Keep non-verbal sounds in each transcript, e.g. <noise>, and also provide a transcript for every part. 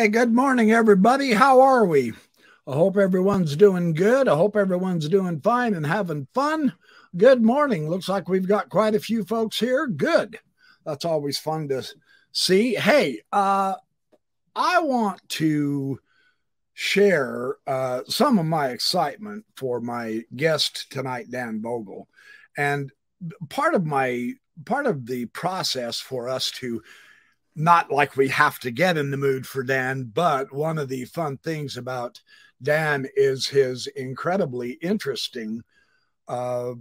Hey, good morning, everybody. How are we? I hope everyone's doing good. I hope everyone's doing fine and having fun. Good morning. Looks like we've got quite a few folks here. Good. That's always fun to see. Hey, uh, I want to share uh, some of my excitement for my guest tonight, Dan Vogel. And part of my part of the process for us to not like we have to get in the mood for Dan, but one of the fun things about Dan is his incredibly interesting uh,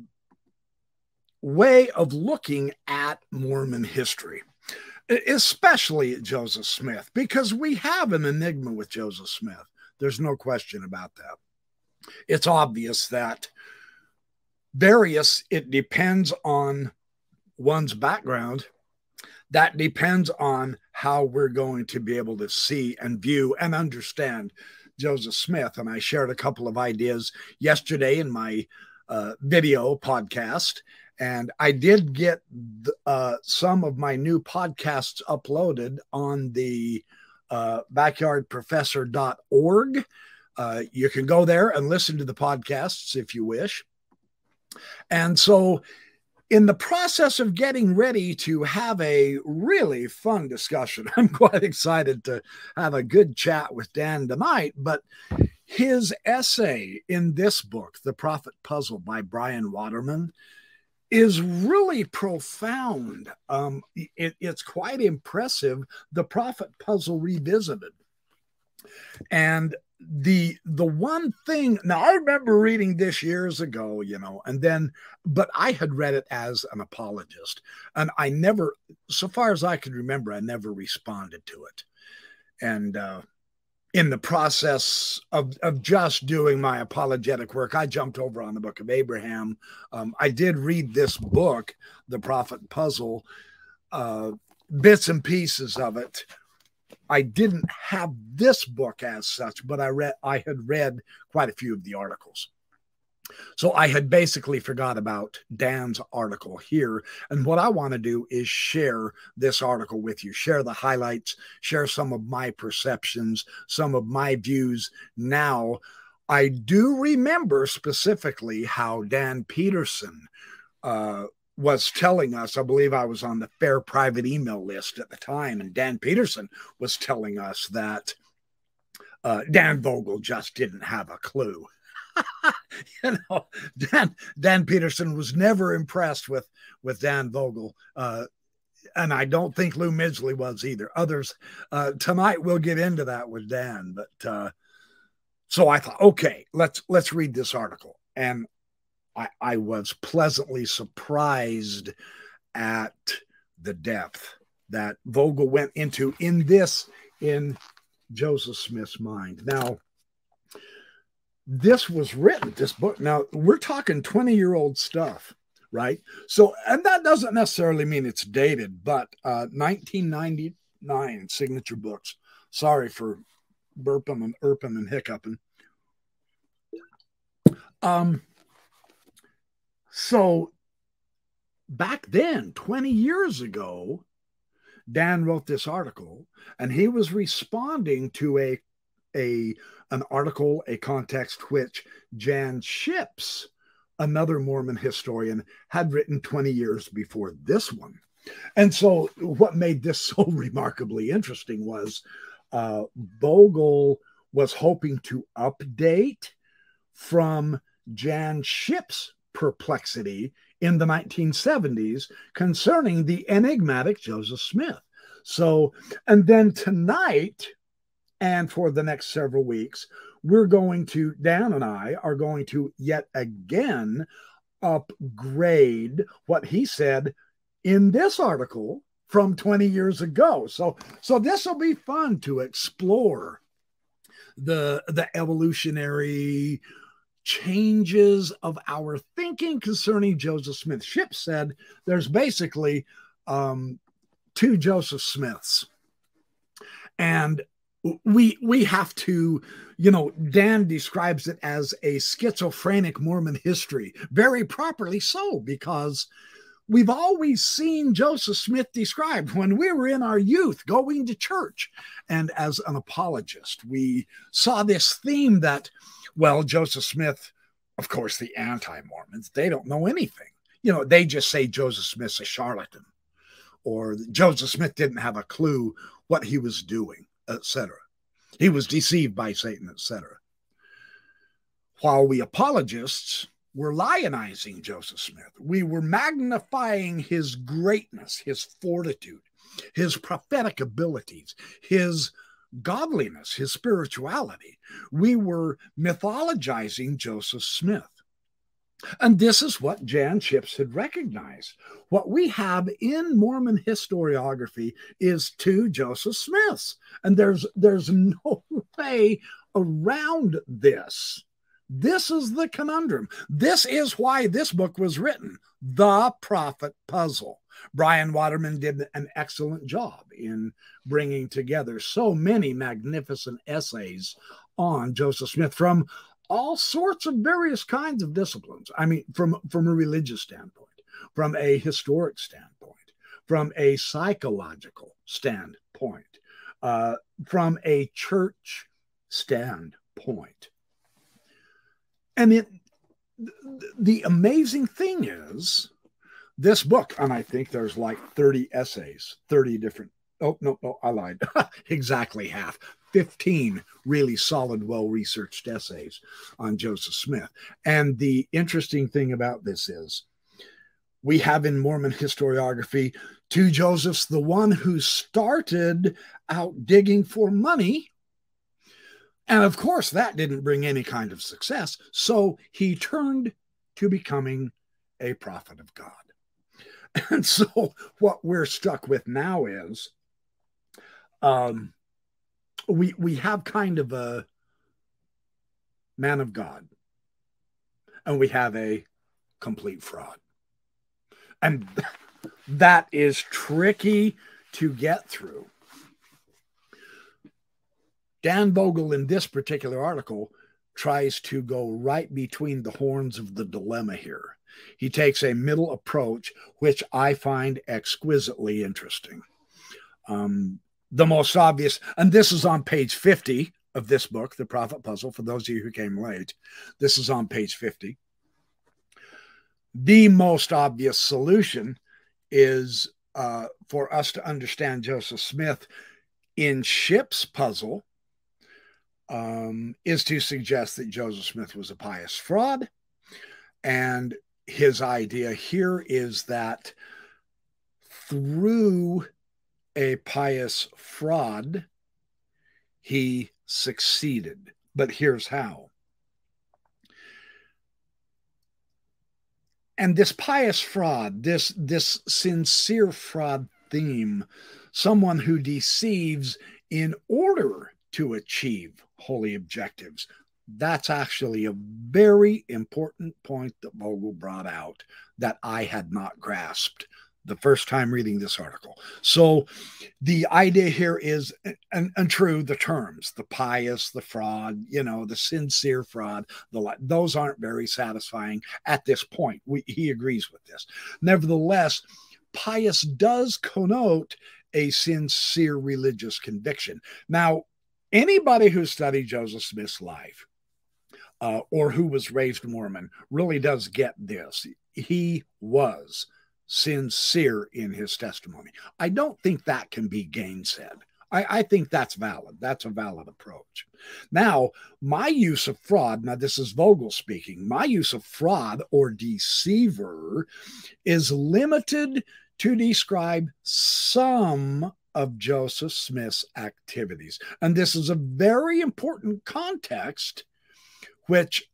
way of looking at Mormon history, especially Joseph Smith, because we have an enigma with Joseph Smith. There's no question about that. It's obvious that various, it depends on one's background that depends on how we're going to be able to see and view and understand Joseph Smith. And I shared a couple of ideas yesterday in my uh, video podcast. And I did get uh, some of my new podcasts uploaded on the uh, backyardprofessor.org. Uh, you can go there and listen to the podcasts if you wish. And so in the process of getting ready to have a really fun discussion, <laughs> I'm quite excited to have a good chat with Dan tonight. But his essay in this book, The Prophet Puzzle by Bryan Waterman, is really profound. Um, it, it's quite impressive. The Prophet Puzzle Revisited. And the the one thing now i remember reading this years ago you know and then but i had read it as an apologist and i never so far as i can remember i never responded to it and uh in the process of, of just doing my apologetic work, I jumped over on the book of Abraham. Um, I did read this book, The Prophet Puzzle, uh, bits and pieces of it I didn't have this book as such, but I read I had read quite a few of the articles. So I had basically forgot about Dan's article here. And what I want to do is share this article with you, share the highlights, share some of my perceptions, some of my views now. I do remember specifically how Dan Peterson uh, was telling us, I believe I was on the FAIR private email list at the time, and Dan Peterson was telling us that uh, Dan Vogel just didn't have a clue. <laughs> you know, Dan Dan Peterson was never impressed with with Dan Vogel. Uh, and I don't think Lou Midgley was either. Others uh, tonight we'll get into that with Dan, but uh, so I thought, okay, let's let's read this article. And I, I was pleasantly surprised at the depth that Vogel went into in this, in Joseph Smith's mind. Now, this was written, this book. Now, we're talking 20 year old stuff, right? So, and that doesn't necessarily mean it's dated, but uh, 1999 signature books. Sorry for burping and erping and hiccuping. Um, so back then, 20 years ago, Dan wrote this article and he was responding to a a an article, a context which Jan Shipps, another Mormon historian, had written 20 years before this one. And so what made this <laughs> so remarkably interesting was uh, Vogel was hoping to update from Jan Shipps' perplexity in the 1970s concerning the enigmatic Joseph Smith. So, and then tonight and for the next several weeks, we're going to, Dan and I are going to yet again upgrade what he said in this article from 20 years ago. So, so this will be fun to explore the the evolutionary changes of our thinking concerning Joseph Smith. Shipps said there's basically um, two Joseph Smiths. And we we have to you know dan describes it as a schizophrenic mormon history very properly so because we've always seen Joseph Smith described when we were in our youth going to church. And as an apologist, we saw this theme that, well, Joseph Smith, of course, the anti Mormons, they don't know anything. You know, they just say Joseph Smith's a charlatan or Joseph Smith didn't have a clue what he was doing, etc. He was deceived by Satan, etc. While we apologists were lionizing Joseph Smith, we were magnifying his greatness, his fortitude, his prophetic abilities, his godliness, his spirituality. We were mythologizing Joseph Smith. And this is what Jan Shipps had recognized. What we have in Mormon historiography is two Joseph Smiths. And there's there's <laughs> no way around this. This is the conundrum. This is why this book was written, The Prophet Puzzle. Bryan Waterman did an excellent job in bringing together so many magnificent essays on Joseph Smith from all sorts of various kinds of disciplines. I mean, from, from a religious standpoint, from a historic standpoint, from a psychological standpoint, uh, from a church standpoint. And it, the amazing thing is, this book, and I think there's like 30 essays, 30 different. Oh, no, no, I lied. <laughs> exactly half. 15 really solid, well researched essays on Joseph Smith. And the interesting thing about this is we have in Mormon historiography two Josephs, the one who started out digging for money. And of course, that didn't bring any kind of success. So he turned to becoming a prophet of God. <laughs> And so what we're stuck with now is um, we we have kind of a man of God, and we have a complete fraud, and <laughs> that is tricky to get through. Dan Vogel in this particular article tries to go right between the horns of the dilemma here. He takes a middle approach, which I find exquisitely interesting. Um, the most obvious, and this is on page 50 of this book, The Prophet Puzzle, for those of you who came late. This is on page 50. The most obvious solution is uh, for us to understand Joseph Smith in Shipps' puzzle um, is to suggest that Joseph Smith was a pious fraud. And his idea here is that through a pious fraud, he succeeded. But here's how. And this pious fraud, this, this sincere fraud theme, someone who deceives in order to achieve holy objectives, that's actually a very important point that Vogel brought out that I had not grasped the first time reading this article. So the idea here is, and, and true, the terms, the pious, the fraud, you know, the sincere fraud, the those aren't very satisfying at this point. We, he agrees with this. Nevertheless, pious does connote a sincere religious conviction. Now, anybody who studied Joseph Smith's life uh, or who was raised Mormon really does get this. He was sincere in his testimony. I don't think that can be gainsaid. I, I, think that's valid. That's a valid approach. Now, my use of fraud, now this is Vogel speaking, my use of fraud or deceiver is limited to describe some of Joseph Smith's activities. And this is a very important context, which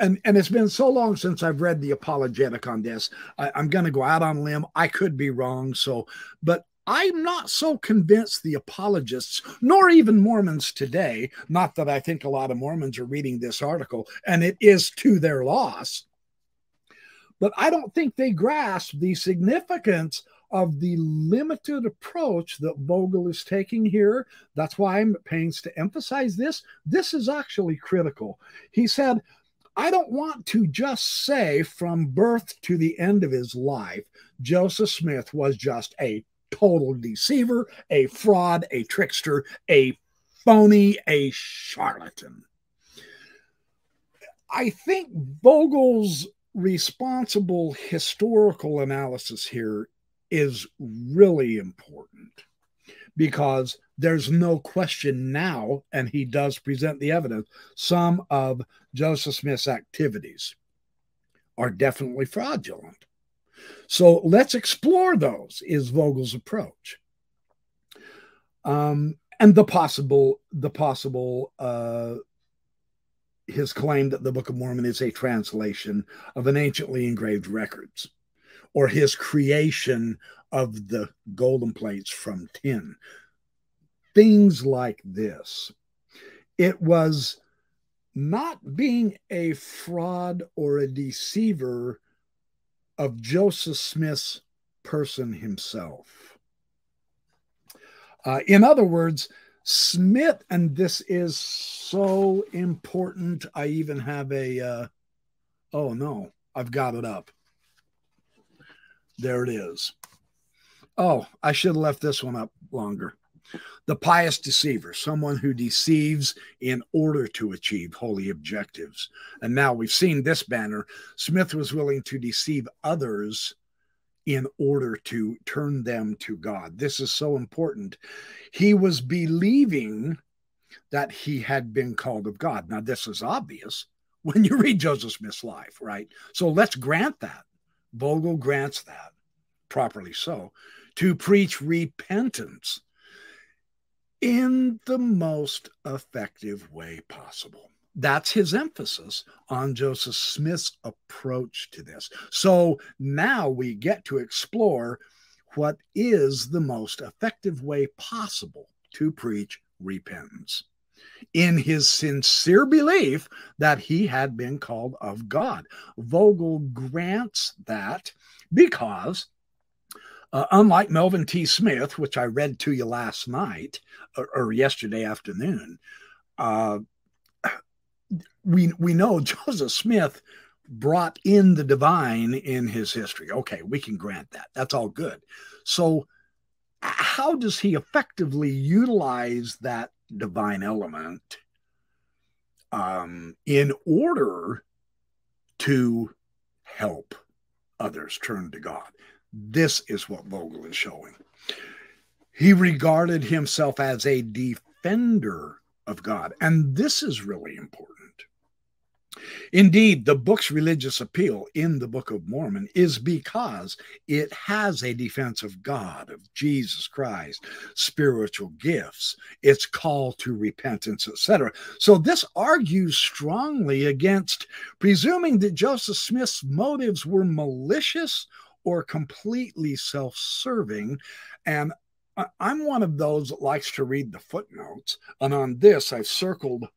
and and it's been so long since I've read the apologetic on this. I, I'm going to go out on limb. I could be wrong. So, but I'm not so convinced the apologists, nor even Mormons today, not that I think a lot of Mormons are reading this article, and it is to their loss, but I don't think they grasp the significance of the limited approach that Vogel is taking here. That's why I'm at pains to emphasize this. This is actually critical. He said, I don't want to just say from birth to the end of his life, Joseph Smith was just a total deceiver, a fraud, a trickster, a phony, a charlatan. I think Vogel's responsible historical analysis here is really important because there's no question now, and he does present the evidence, some of Joseph Smith's activities are definitely fraudulent. So let's explore those, is Vogel's approach. Um, and the possible, the possible, uh, his claim that the Book of Mormon is a translation of an anciently engraved records, or his creation of the golden plates from tin things like this. It was not being a fraud or a deceiver of Joseph Smith's person himself. Uh, in other words, Smith, and this is so important. I even have a, uh, oh no, I've got it up. There it is. Oh, I should have left this one up longer the pious deceiver, someone who deceives in order to achieve holy objectives. And now we've seen this banner. Smith was willing to deceive others in order to turn them to God. This is so important. He was believing that he had been called of God. Now, this is obvious when you read Joseph Smith's life, right? So let's grant that. Vogel grants that, properly so, to preach repentance in the most effective way possible. That's his emphasis on Joseph Smith's approach to this. So now we get to explore what is the most effective way possible to preach repentance in his sincere belief that he had been called of God. Vogel grants that because uh, unlike Melvin T. Smith, which I read to you last night or, or yesterday afternoon, uh, we we know <laughs> Joseph Smith brought in the divine in his history. Okay, we can grant that. That's all good. So, how does he effectively utilize that divine element um, in order to help others turn to God? This is what Vogel is showing. He regarded himself as a defender of God. And this is really important. Indeed, the book's religious appeal in the Book of Mormon is because it has a defense of God, of Jesus Christ, spiritual gifts, its call to repentance, etc. So this argues strongly against presuming that Joseph Smith's motives were malicious or completely self serving. And I'm one of those that likes to read the footnotes. And on this, I've circled.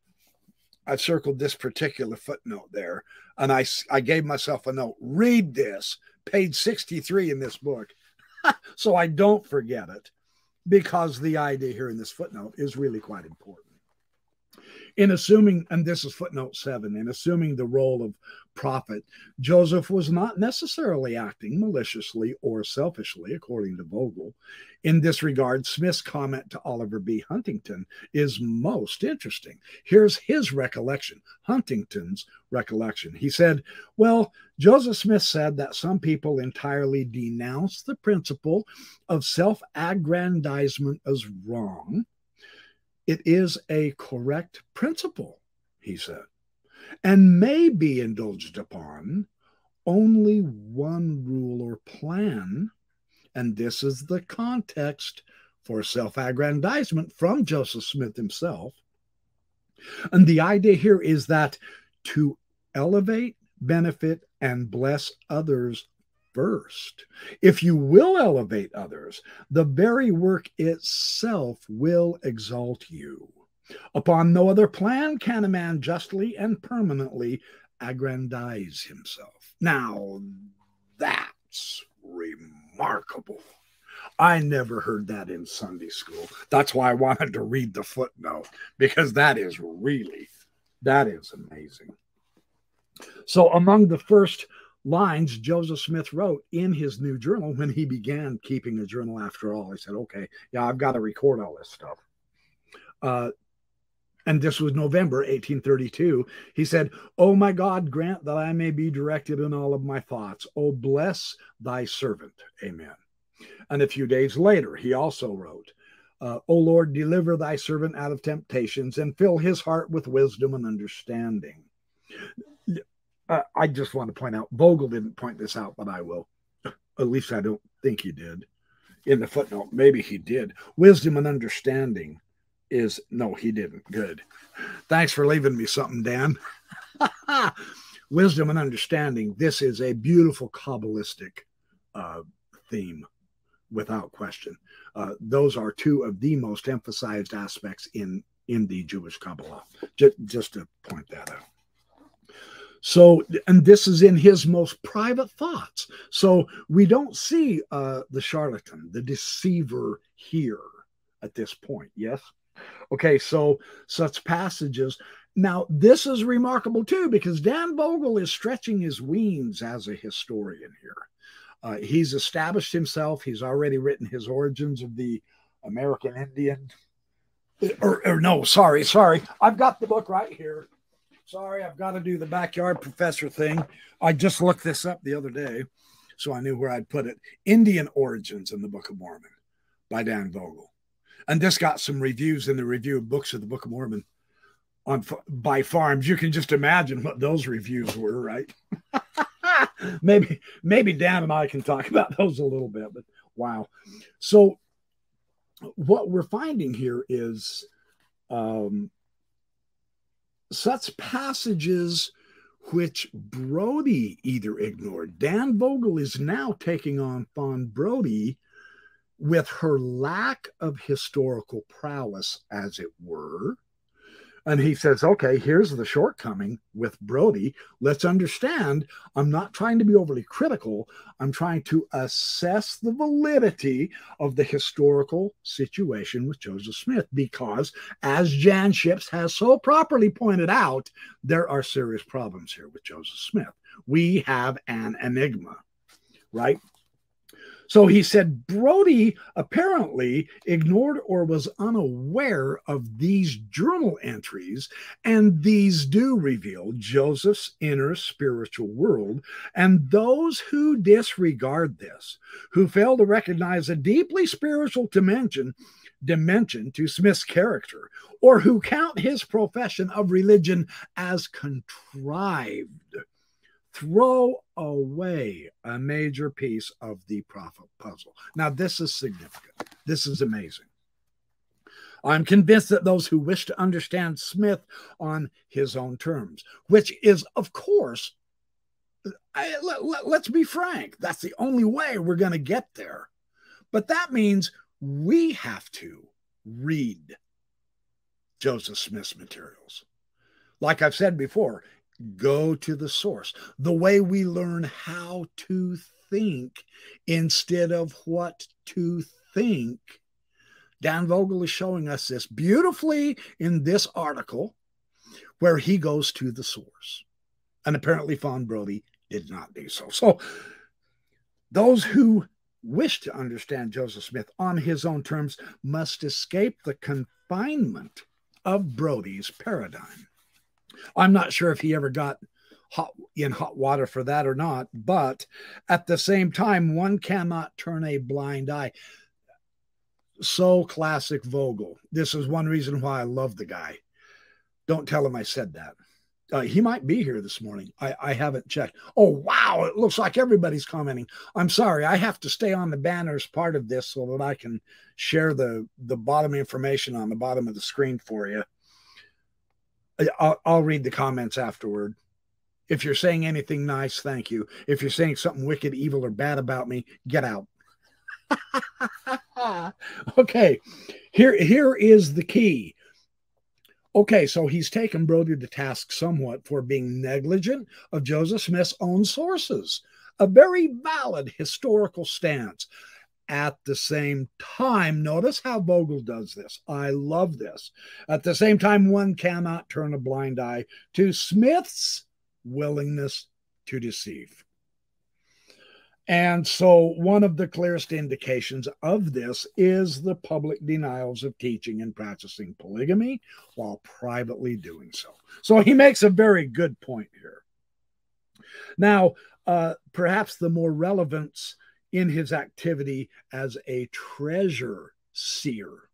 I've circled this particular footnote there, and I, I gave myself a note. Read this, page 63 in this book, <laughs> so I don't forget it, because the idea here in this footnote is really quite important in assuming, and this is footnote seven, in assuming the role of prophet, Joseph was not necessarily acting maliciously or selfishly, according to Vogel. In this regard, Smith's comment to Oliver B. Huntington is most interesting. Here's his recollection, Huntington's recollection. He said, Well, Joseph Smith said that some people entirely denounce the principle of self aggrandizement as wrong it is a correct principle, he said, and may be indulged upon only one rule or plan. And this is the context for self aggrandizement from Joseph Smith himself. And the idea here is that to elevate, benefit, and bless others first. If you will elevate others, the very work itself will exalt you. Upon no other plan can a man justly and permanently aggrandize himself. Now, that's remarkable. I never heard that in Sunday school. That's why I wanted to read the footnote because that is really, that is amazing. So, among the first lines Joseph Smith wrote in his new journal when he began keeping a journal after all, he said, Okay, yeah, I've got to record all this stuff. Uh, and this was November 1832. He said, Oh my God, grant that I may be directed in all of my thoughts. Oh, bless thy servant. Amen. And a few days later, he also wrote, uh, O Lord, deliver thy servant out of temptations and fill his heart with wisdom and understanding. Uh, I just want to point out, Vogel didn't point this out, but I will. At least I don't think he did. In the footnote, maybe he did. Wisdom and understanding is no, he didn't. Good. Thanks for leaving me something, Dan. <laughs> Wisdom and understanding. This is a beautiful Kabbalistic uh, theme, without question. Uh, those are two of the most emphasized aspects in in the Jewish Kabbalah. Just, just to point that out. So, and this is in his most private thoughts. So we don't see uh, the charlatan, the deceiver here at this point. Yes. Okay, so such passages. Now, this is remarkable too, because Dan Vogel is stretching his wings as a historian here. Uh, he's established himself, he's already written his origins of the American Indian. Or, or no, sorry, sorry. I've got the book right here. Sorry, I've got to do the backyard professor thing. I just looked this up the other day, so I knew where I'd put it. Indian Origins in the Book of Mormon by Dan Vogel and this got some reviews in the review of books of the Book of Mormon on by FARMS. You can just imagine what those reviews were, right? <laughs> maybe maybe Dan and I can talk about those a little bit, but wow. So what we're finding here is um, such passages which Brodie either ignored. Dan Vogel is now taking on Fawn Brodie with her lack of historical prowess, as it were. And he says, okay, here's the shortcoming with Brodie. Let's understand, I'm not trying to be overly critical. I'm trying to assess the validity of the historical situation with Joseph Smith because, as Jan Shipps has so properly pointed out, there are serious problems here with Joseph Smith. We have an enigma, right? So he said Brodie apparently ignored or was unaware of these journal entries, and these do reveal Joseph's inner spiritual world. And those who disregard this, who fail to recognize a deeply spiritual dimension, dimension to Smith's character, or who count his profession of religion as contrived throw away a major piece of the prophet puzzle. Now, this is significant. This is amazing. I'm convinced that those who wish to understand Smith on his own terms, which is, of course, I, let, let's be frank, that's the only way we're going to get there. But that means we have to read Joseph Smith's materials. Like I've said before, go to the source. The way we learn how to think instead of what to think. Dan Vogel is showing us this beautifully in this article where he goes to the source. And apparently, Fawn Brodie did not do so. So, those who wish to understand Joseph Smith on his own terms must escape the confinement of Brodie's paradigm. I'm not sure if he ever got hot in hot water for that or not, but at the same time, one cannot turn a blind eye. So classic Vogel. This is one reason why I love the guy. Don't tell him I said that. Uh, he might be here this morning. I, I haven't checked. Oh, wow. It looks like everybody's commenting. I'm sorry. I have to stay on the banners part of this so that I can share the, the bottom information on the bottom of the screen for you. I'll, I'll read the comments afterward. If you're saying anything nice, thank you. If you're saying something wicked, evil, or bad about me, get out. <laughs> okay, here here is the key. Okay, so he's taken Brodie to task somewhat for being negligent of Joseph Smith's own sources, a very valid historical stance at the same time. Notice how Vogel does this. I love this. At the same time, one cannot turn a blind eye to Smith's willingness to deceive. And so, one of the clearest indications of this is the public denials of teaching and practicing polygamy while privately doing so. So, he makes a very good point here. Now, uh, perhaps the more relevance in his activity as a treasure seer.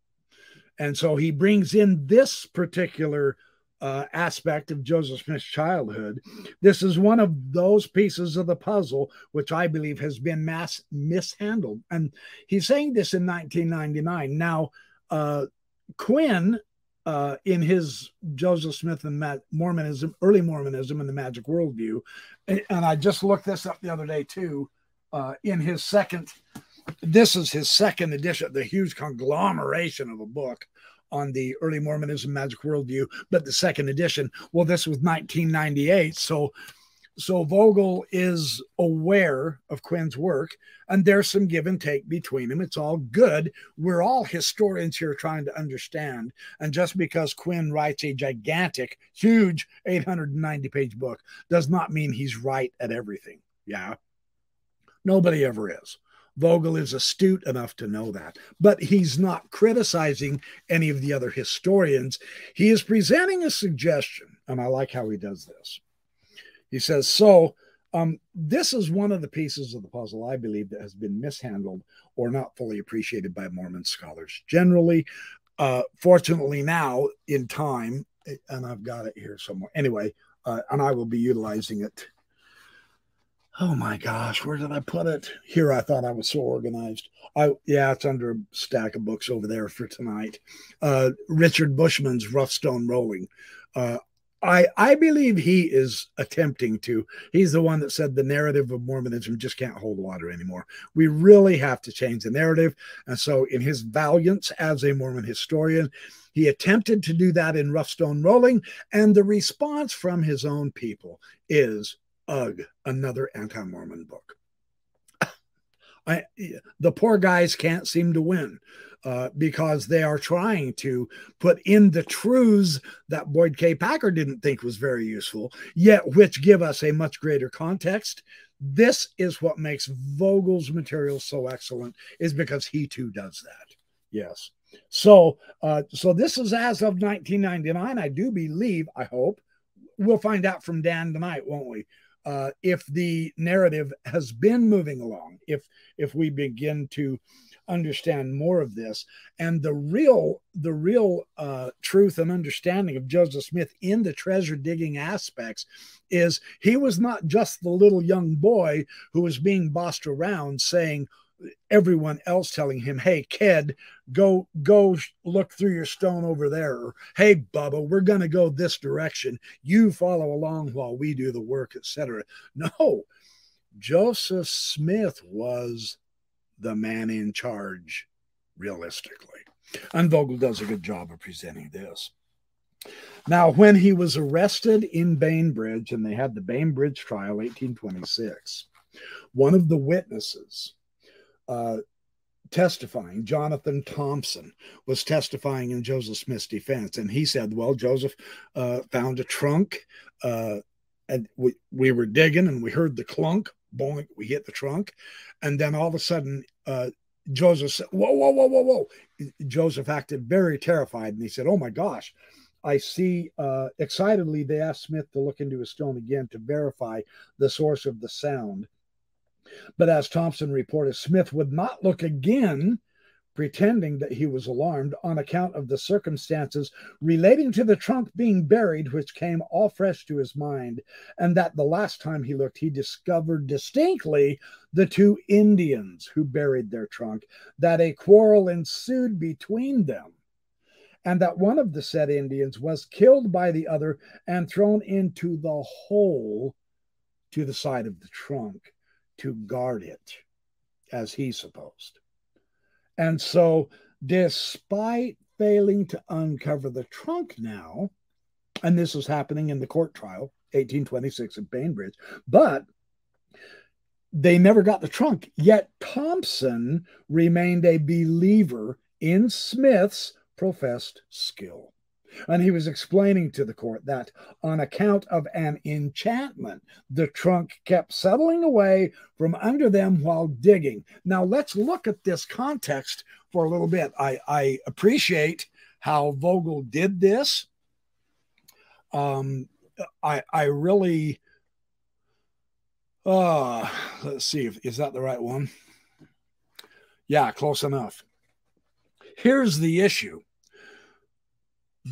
And so he brings in this particular uh, aspect of Joseph Smith's childhood. This is one of those pieces of the puzzle which I believe has been mass mishandled. And he's saying this in 1999. Now, uh, Quinn, uh, in his Joseph Smith and Mormonism, early Mormonism and the Magic Worldview, and I just looked this up the other day too, uh, in his second, this is his second edition, the huge conglomeration of a book on the early Mormonism Magic Worldview, but the second edition. Well, this was 1998, so so Vogel is aware of Quinn's work, and there's some give and take between them. It's all good. We're all historians here trying to understand. And just because Quinn writes a gigantic, huge 890 page book does not mean he's right at everything. Yeah. Nobody ever is. Vogel is astute enough to know that, but he's not criticizing any of the other historians. He is presenting a suggestion, and I like how he does this. He says, So, um, this is one of the pieces of the puzzle I believe that has been mishandled or not fully appreciated by Mormon scholars generally. Uh, fortunately, now in time, and I've got it here somewhere. Anyway, uh, and I will be utilizing it Oh my gosh, where did I put it? Here, I thought I was so organized. I yeah, it's under a stack of books over there for tonight. Uh, Richard Bushman's Rough Stone Rolling. Uh, I I believe he is attempting to. He's the one that said the narrative of Mormonism just can't hold water anymore. We really have to change the narrative. And so, in his valiance as a Mormon historian, he attempted to do that in Rough Stone Rolling, and the response from his own people is Ugh, another anti Mormon book. I, the poor guys can't seem to win uh, because they are trying to put in the truths that Boyd K. Packer didn't think was very useful, yet which give us a much greater context. This is what makes Vogel's material so excellent, is because he too does that. Yes. So, uh, so this is as of 1999. I do believe, I hope, we'll find out from Dan tonight, won't we? Uh, if the narrative has been moving along, if if we begin to understand more of this. And the real the real uh, truth and understanding of joseph smith in the treasure digging aspects is he was not just the little young boy who was being bossed around saying everyone else telling him, "Hey, kid, go go look through your stone over there." Or, "Hey, Bubba, we're going to go this direction. You follow along while we do the work, etc." <laughs> No, Joseph Smith was the man in charge, realistically, and Vogel does a good job of presenting this. Now, when he was arrested in Bainbridge, and they had the Bainbridge trial, 1826, one of the witnesses uh, testifying, Jonathan Thompson was testifying in Joseph Smith's defense. And he said, Well, Joseph uh, found a trunk uh, and we, we were digging and we heard the clunk, boing, we hit the trunk. And then all of a sudden, uh, Joseph said, Whoa, whoa, whoa, whoa, whoa. Joseph acted very terrified and he said, Oh my gosh. I see uh, excitedly they asked Smith to look into his stone again to verify the source of the sound. But as Thompson reported, Smith would not look again, pretending that he was alarmed on account of the circumstances relating to the trunk being buried, which came all fresh to his mind, and that the last time he looked, he discovered distinctly the two Indians who buried their trunk, that a quarrel ensued between them and that one of the said Indians was killed by the other and thrown into the hole to the side of the trunk to guard it as he supposed. And so, despite failing to uncover the trunk now, and this was happening in the court trial, 1826 at Bainbridge, but they never got the trunk. Yet Thompson remained a believer in Smith's professed skill. And he was explaining to the court that on account of an enchantment, the trunk kept settling away from under them while digging. Now, let's look at this context for a little bit. I, I appreciate how Vogel did this. Um, I, I really, uh, let's see, if, is that the right one? Yeah, close enough. Here's the issue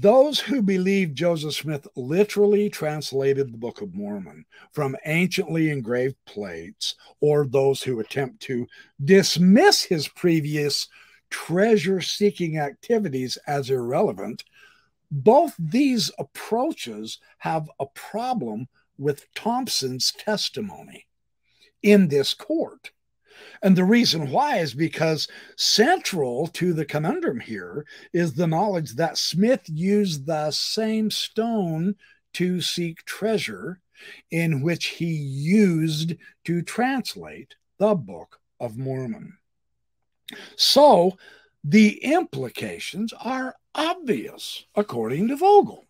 those who believe Joseph Smith literally translated the Book of Mormon from anciently engraved plates, or those who attempt to dismiss his previous treasure seeking activities as irrelevant, both these approaches have a problem with Thompson's testimony in this court. And the reason why is because central to the conundrum here is the knowledge that Smith used the same stone to seek treasure in which he used to translate the Book of Mormon. So the implications are obvious, according to Vogel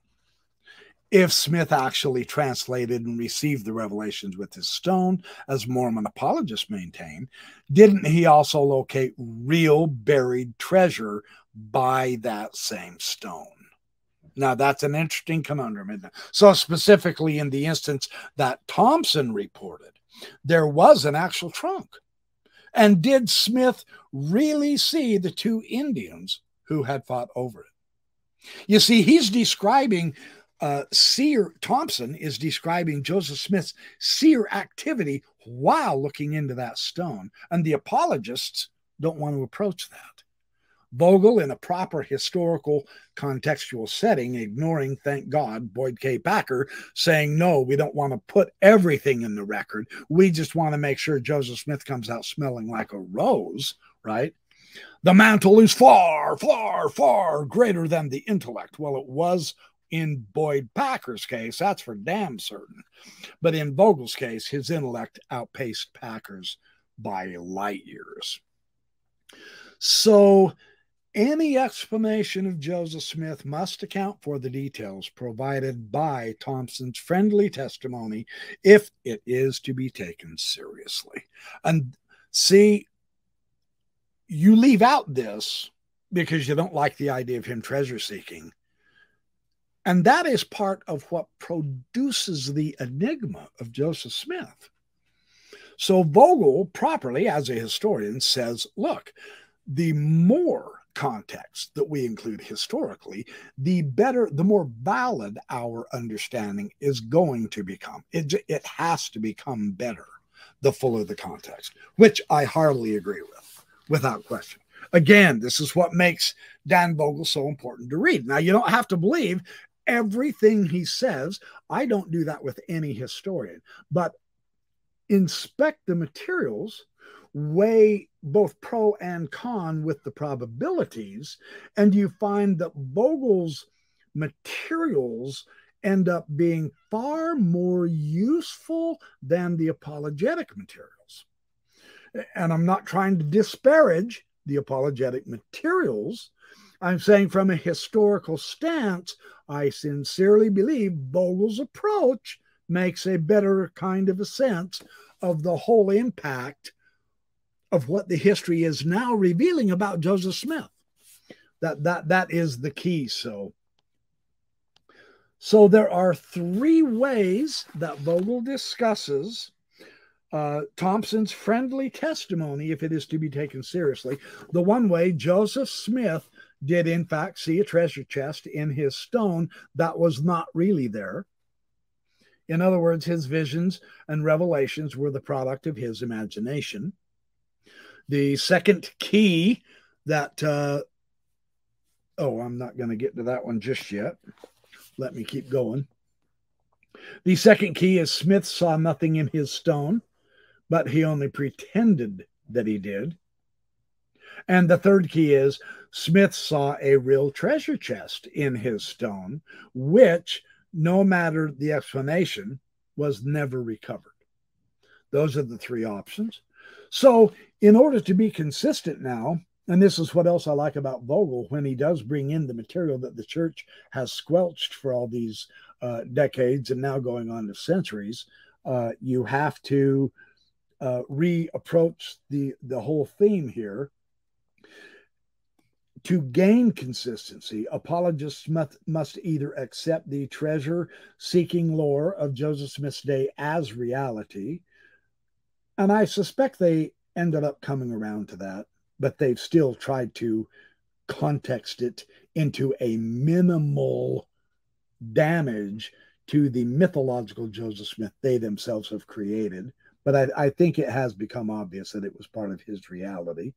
if Smith actually translated and received the revelations with his stone, as Mormon apologists maintain, didn't he also locate real buried treasure by that same stone? Now, that's an interesting conundrum. So, specifically in the instance that Thompson reported, there was an actual trunk. And did Smith really see the two Indians who had fought over it? You see, he's describing uh, seer Thompson is describing Joseph Smith's seer activity while looking into that stone, and the apologists don't want to approach that. Vogel, in a proper historical contextual setting, ignoring, thank God, Boyd K. Packer, saying, no, we don't want to put everything in the record. We just want to make sure Joseph Smith comes out smelling like a rose, right? The mantle is far, far, far greater than the intellect. Well, it was in Boyd Packer's case, that's for damn certain. But in Vogel's case, his intellect outpaced Packer's by light years. So, any explanation of Joseph Smith must account for the details provided by Thompson's friendly testimony if it is to be taken seriously. And see, you leave out this because you don't like the idea of him treasure seeking and that is part of what produces the enigma of Joseph Smith. So Vogel, properly as a historian, says look, the more context that we include historically, the better, the more valid our understanding is going to become. It, it has to become better the fuller the context, which I heartily agree with, without question. Again, this is what makes Dan Vogel so important to read. Now, you don't have to believe everything he says. I don't do that with any historian, but inspect the materials, weigh both pro and con with the probabilities, and you find that Vogel's materials end up being far more useful than the apologetic materials. And I'm not trying to disparage the apologetic materials. I'm saying from a historical stance, I sincerely believe Vogel's approach makes a better kind of a sense of the whole impact of what the history is now revealing about Joseph Smith. That that that is the key. So so there are three ways that Vogel discusses uh, Thompson's friendly testimony, if it is to be taken seriously. The one way Joseph Smith did in fact see a treasure chest in his stone that was not really there. In other words, his visions and revelations were the product of his imagination. The second key that, uh, oh, I'm not going to get to that one just yet. Let me keep going. The second key is Smith saw nothing in his stone, but he only pretended that he did. And the third key is Smith saw a real treasure chest in his stone, which, no matter the explanation, was never recovered. Those are the three options. So, in order to be consistent now, and this is what else I like about Vogel when he does bring in the material that the church has squelched for all these uh, decades and now going on to centuries. Uh, you have to uh, reapproach the the whole theme here. To gain consistency, apologists must, must either accept the treasure seeking lore of Joseph Smith's day as reality, and I suspect they ended up coming around to that, but they've still tried to context it into a minimal damage to the mythological Joseph Smith they themselves have created. But I, I, think it has become obvious that it was part of his reality.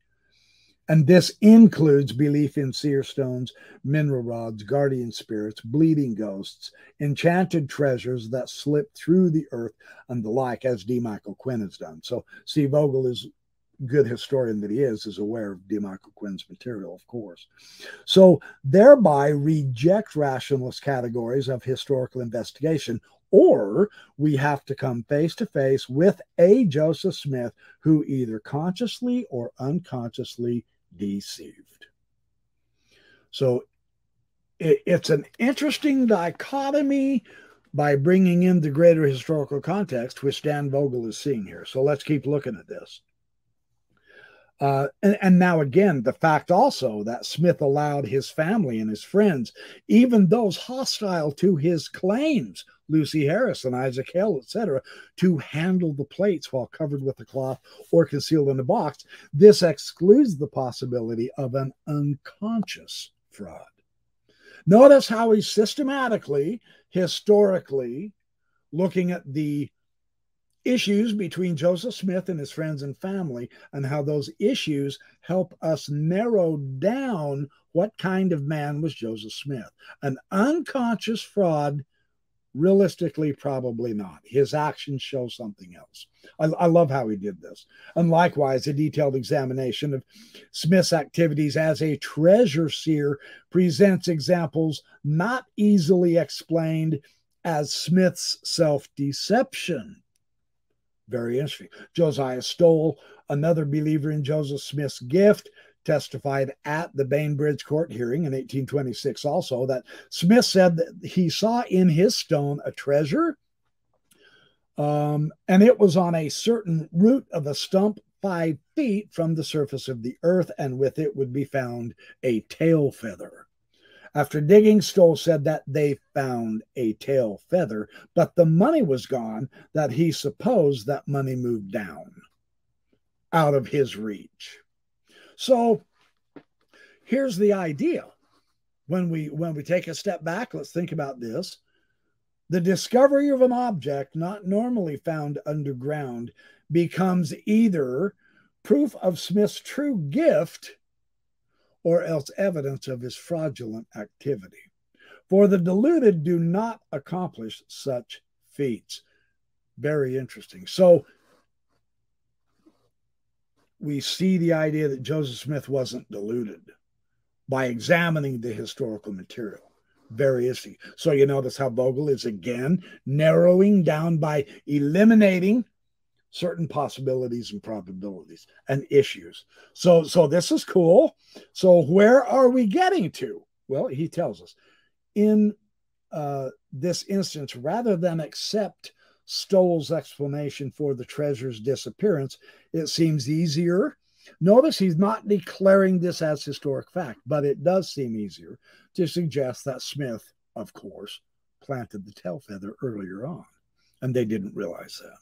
And this includes belief in seer stones, mineral rods, guardian spirits, bleeding ghosts, enchanted treasures that slip through the earth, and the like, as D. Michael Quinn has done. So Steve Vogel is good historian that he is, is aware of D. Michael Quinn's material, of course. So thereby reject rationalist categories of historical investigation, or we have to come face to face with a Joseph Smith who either consciously or unconsciously deceived. So it, it's an interesting dichotomy by bringing in the greater historical context, which Dan Vogel is seeing here. So let's keep looking at this. Uh, and, and, now again, the fact also that Smith allowed his family and his friends, even those hostile to his claims, Lucy Harris and Isaac Hale, etc., to handle the plates while covered with a cloth or concealed in a box. This excludes the possibility of an unconscious fraud. Notice how he systematically, historically, looking at the issues between Joseph Smith and his friends and family, and how those issues help us narrow down what kind of man was Joseph Smith. An unconscious fraud, realistically, probably not. His actions show something else. I, I love how he did this. And likewise, a detailed examination of Smith's activities as a treasure seer presents examples not easily explained as Smith's self deception very interesting. Josiah Stowell, another believer in Joseph Smith's gift, testified at the Bainbridge court hearing in 1826 also that Smith said that he saw in his stone a treasure, um, and it was on a certain root of a stump five feet from the surface of the earth, and with it would be found a tail feather. After digging, Stowell said that they found a tail feather, but the money was gone, that he supposed that money moved down out of his reach. So here's the idea. When we when we take a step back, let's think about this. The discovery of an object not normally found underground becomes either proof of Smith's true gift or else evidence of his fraudulent activity. For the deluded do not accomplish such feats. Very interesting. So we see the idea that Joseph Smith wasn't deluded by examining the historical material. Very interesting. So you notice how Vogel is again narrowing down by eliminating certain possibilities and probabilities and issues. So so this is cool. So where are we getting to? Well, he tells us in uh, this instance, rather than accept Stowell's explanation for the treasure's disappearance, it seems easier. Notice he's not declaring this as historic fact, but it does seem easier to suggest that Smith, of course, planted the tail feather earlier on, and they didn't realize that.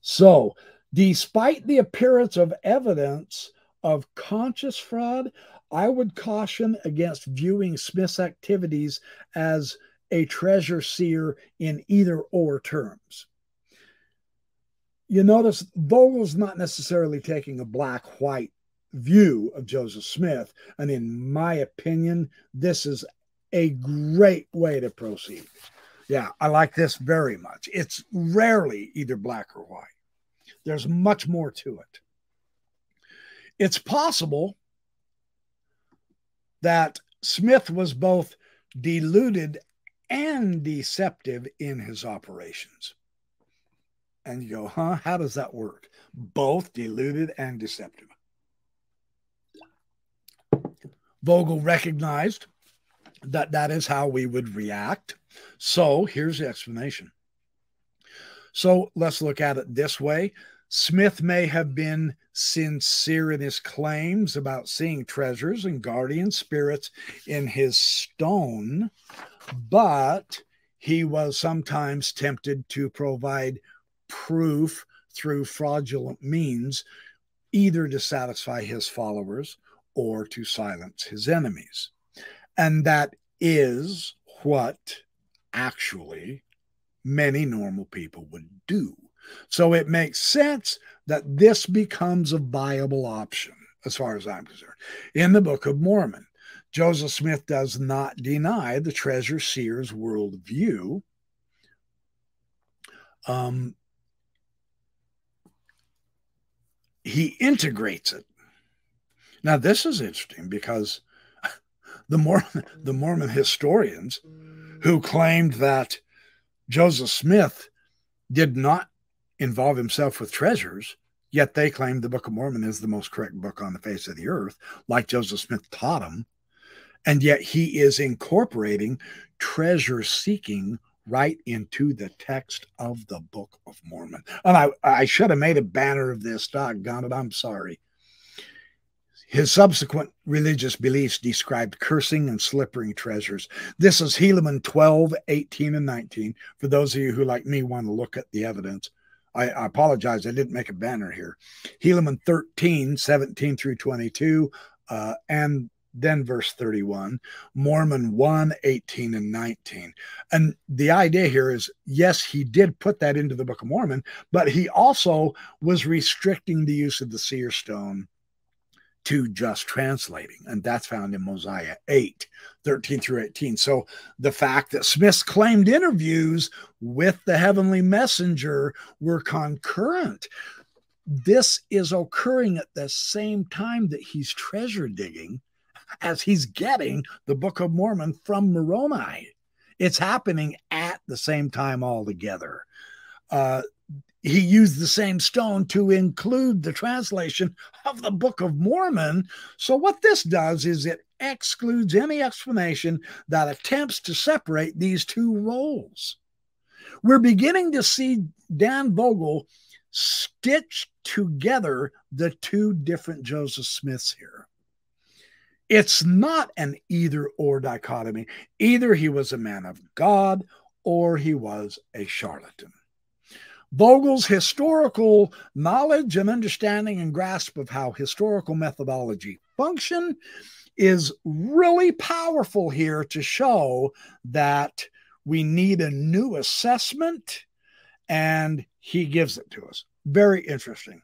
So, despite the appearance of evidence of conscious fraud, I would caution against viewing Smith's activities as a treasure seer in either or terms. You notice Vogel's not necessarily taking a black white view of Joseph Smith. And in my opinion, this is a great way to proceed. Yeah, I like this very much. It's rarely either black or white, there's much more to it. It's possible that Smith was both deluded and deceptive in his operations. And you go, huh? How does that work? Both deluded and deceptive. Vogel recognized that that is how we would react. So here's the explanation. So let's look at it this way. Smith may have been sincere in his claims about seeing treasures and guardian spirits in his stone, but he was sometimes tempted to provide proof through fraudulent means, either to satisfy his followers or to silence his enemies. And that is what actually many normal people would do. So it makes sense that this becomes a viable option, as far as I'm concerned. In the Book of Mormon, Joseph Smith does not deny the treasure seer's worldview. Um, he integrates it. Now, this is interesting because <laughs> the Mormon, the Mormon historians who claimed that Joseph Smith did not involve himself with treasures, yet they claimed the Book of Mormon is the most correct book on the face of the earth, like Joseph Smith taught him. And yet he is incorporating treasure seeking right into the text of the Book of Mormon. And I, I should have made a banner of this, doggone it. I'm sorry. His subsequent religious beliefs described cursing and slippering treasures. This is Helaman 12, 18, and 19. For those of you who, like me, want to look at the evidence, I, I apologize. I didn't make a banner here. Helaman 13, 17 through 22, uh, and then verse 31, Mormon 1, 18, and 19. And the idea here is yes, he did put that into the Book of Mormon, but he also was restricting the use of the seer stone to just translating. And that's found in Mosiah 8, 13 through 18. So the fact that Smith's claimed interviews with the heavenly messenger were concurrent. This is occurring at the same time that he's treasure digging as he's getting the Book of Mormon from Moroni. It's happening at the same time altogether. Uh, he used the same stone to include the translation of the Book of Mormon. So, what this does is it excludes any explanation that attempts to separate these two roles. We're beginning to see Dan Vogel stitch together the two different Joseph Smiths here. It's not an either or dichotomy. Either he was a man of God or he was a charlatan. Vogel's historical knowledge and understanding and grasp of how historical methodology function is really powerful here to show that we need a new assessment and he gives it to us. Very interesting.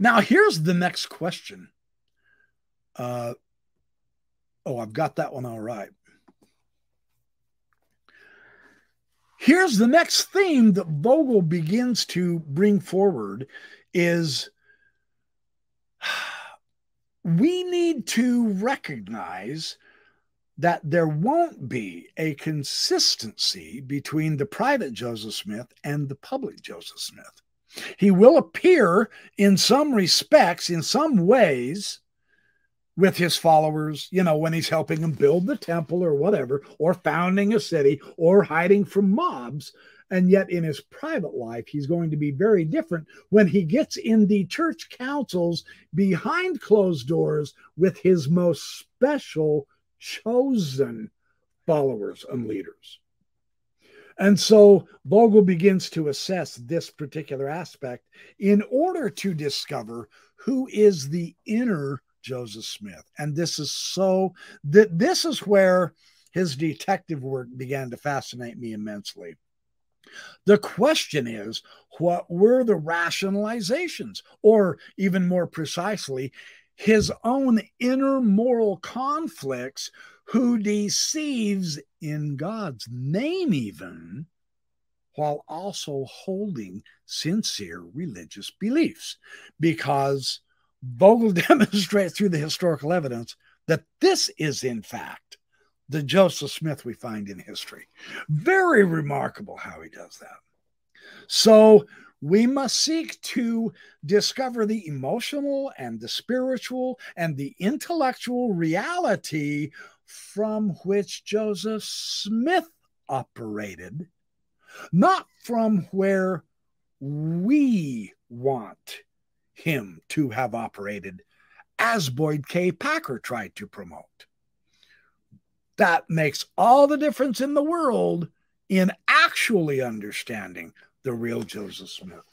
Now, here's the next question. Uh, oh, I've got that one all right. Here's the next theme that Vogel begins to bring forward is <sighs> we need to recognize that there won't be a consistency between the private Joseph Smith and the public Joseph Smith. He will appear in some respects, in some ways, with his followers, you know, when he's helping them build the temple or whatever, or founding a city or hiding from mobs. And yet, in his private life, he's going to be very different when he gets in the church councils behind closed doors with his most special, chosen followers and leaders. And so Vogel begins to assess this particular aspect in order to discover who is the inner Joseph Smith. And this is so that this is where his detective work began to fascinate me immensely. The question is, what were the rationalizations, or even more precisely, his own inner moral conflicts, who deceives in God's name, even while also holding sincere religious beliefs? Because Vogel <laughs> demonstrates through the historical evidence that this is, in fact, the Joseph Smith we find in history. Very remarkable how he does that. So we must seek to discover the emotional and the spiritual and the intellectual reality from which Joseph Smith operated, not from where we want him to have operated, as Boyd K. Packer tried to promote. That makes all the difference in the world in actually understanding the real Joseph Smith.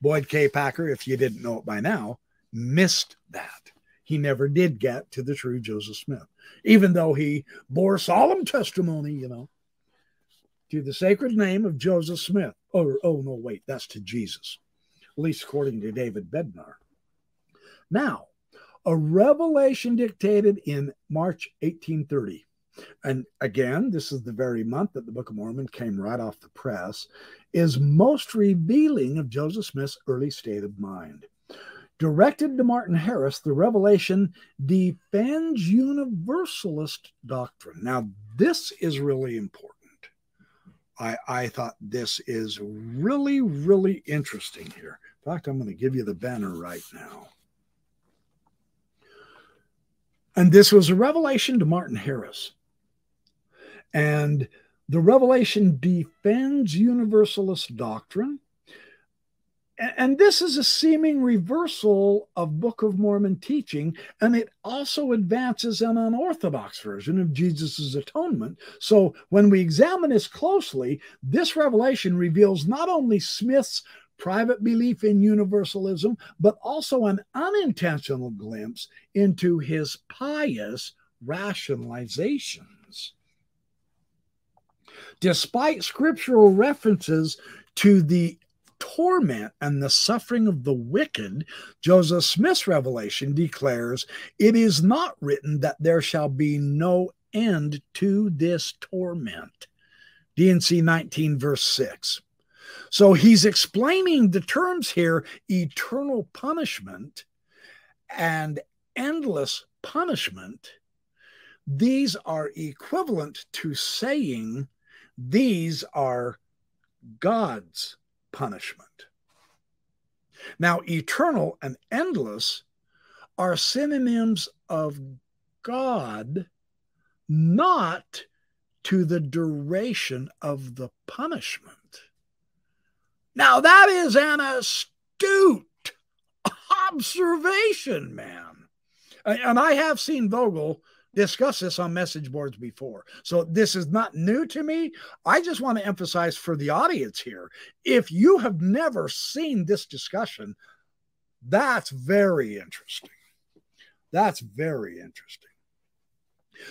Boyd K. Packer, if you didn't know it by now, missed that. He never did get to the true Joseph Smith, even though he bore solemn testimony, you know, to the sacred name of Joseph Smith. Or, oh, no, wait, that's to Jesus, at least according to David Bednar. Now, a revelation dictated in March 1830. And again, this is the very month that the Book of Mormon came right off the press, is most revealing of Joseph Smith's early state of mind. Directed to Martin Harris, the revelation defends Universalist doctrine. Now, this is really important. I, I thought this is really, really interesting here. In fact, I'm going to give you the banner right now. And this was a revelation to Martin Harris. And the revelation defends Universalist doctrine. And this is a seeming reversal of Book of Mormon teaching, and it also advances an unorthodox version of Jesus' atonement. So, when we examine this closely, this revelation reveals not only Smith's private belief in universalism, but also an unintentional glimpse into his pious rationalizations. Despite scriptural references to the torment and the suffering of the wicked, Joseph Smith's revelation declares, It is not written that there shall be no end to this torment. D&C 19, verse 6. So he's explaining the terms here eternal punishment and endless punishment. These are equivalent to saying these are God's punishment. Now, eternal and endless are synonyms of God, not to the duration of the punishment. Now, that is an astute observation, man. And I have seen Vogel discuss this on message boards before. So this is not new to me. I just want to emphasize for the audience here if you have never seen this discussion, that's very interesting. That's very interesting.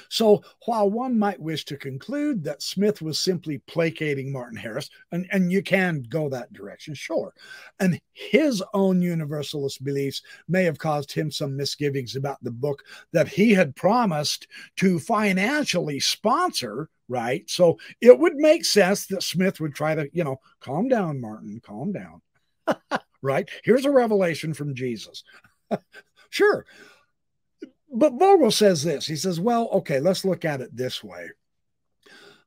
So, while one might wish to conclude that Smith was simply placating Martin Harris, and, and you can go that direction, sure, and his own universalist beliefs may have caused him some misgivings about the book that he had promised to financially sponsor, right? So, it would make sense that Smith would try to, you know, calm down, Martin, calm down, <laughs> right? Here's a revelation from Jesus. <laughs> sure but Vogel says this. He says, well, okay, let's look at it this way.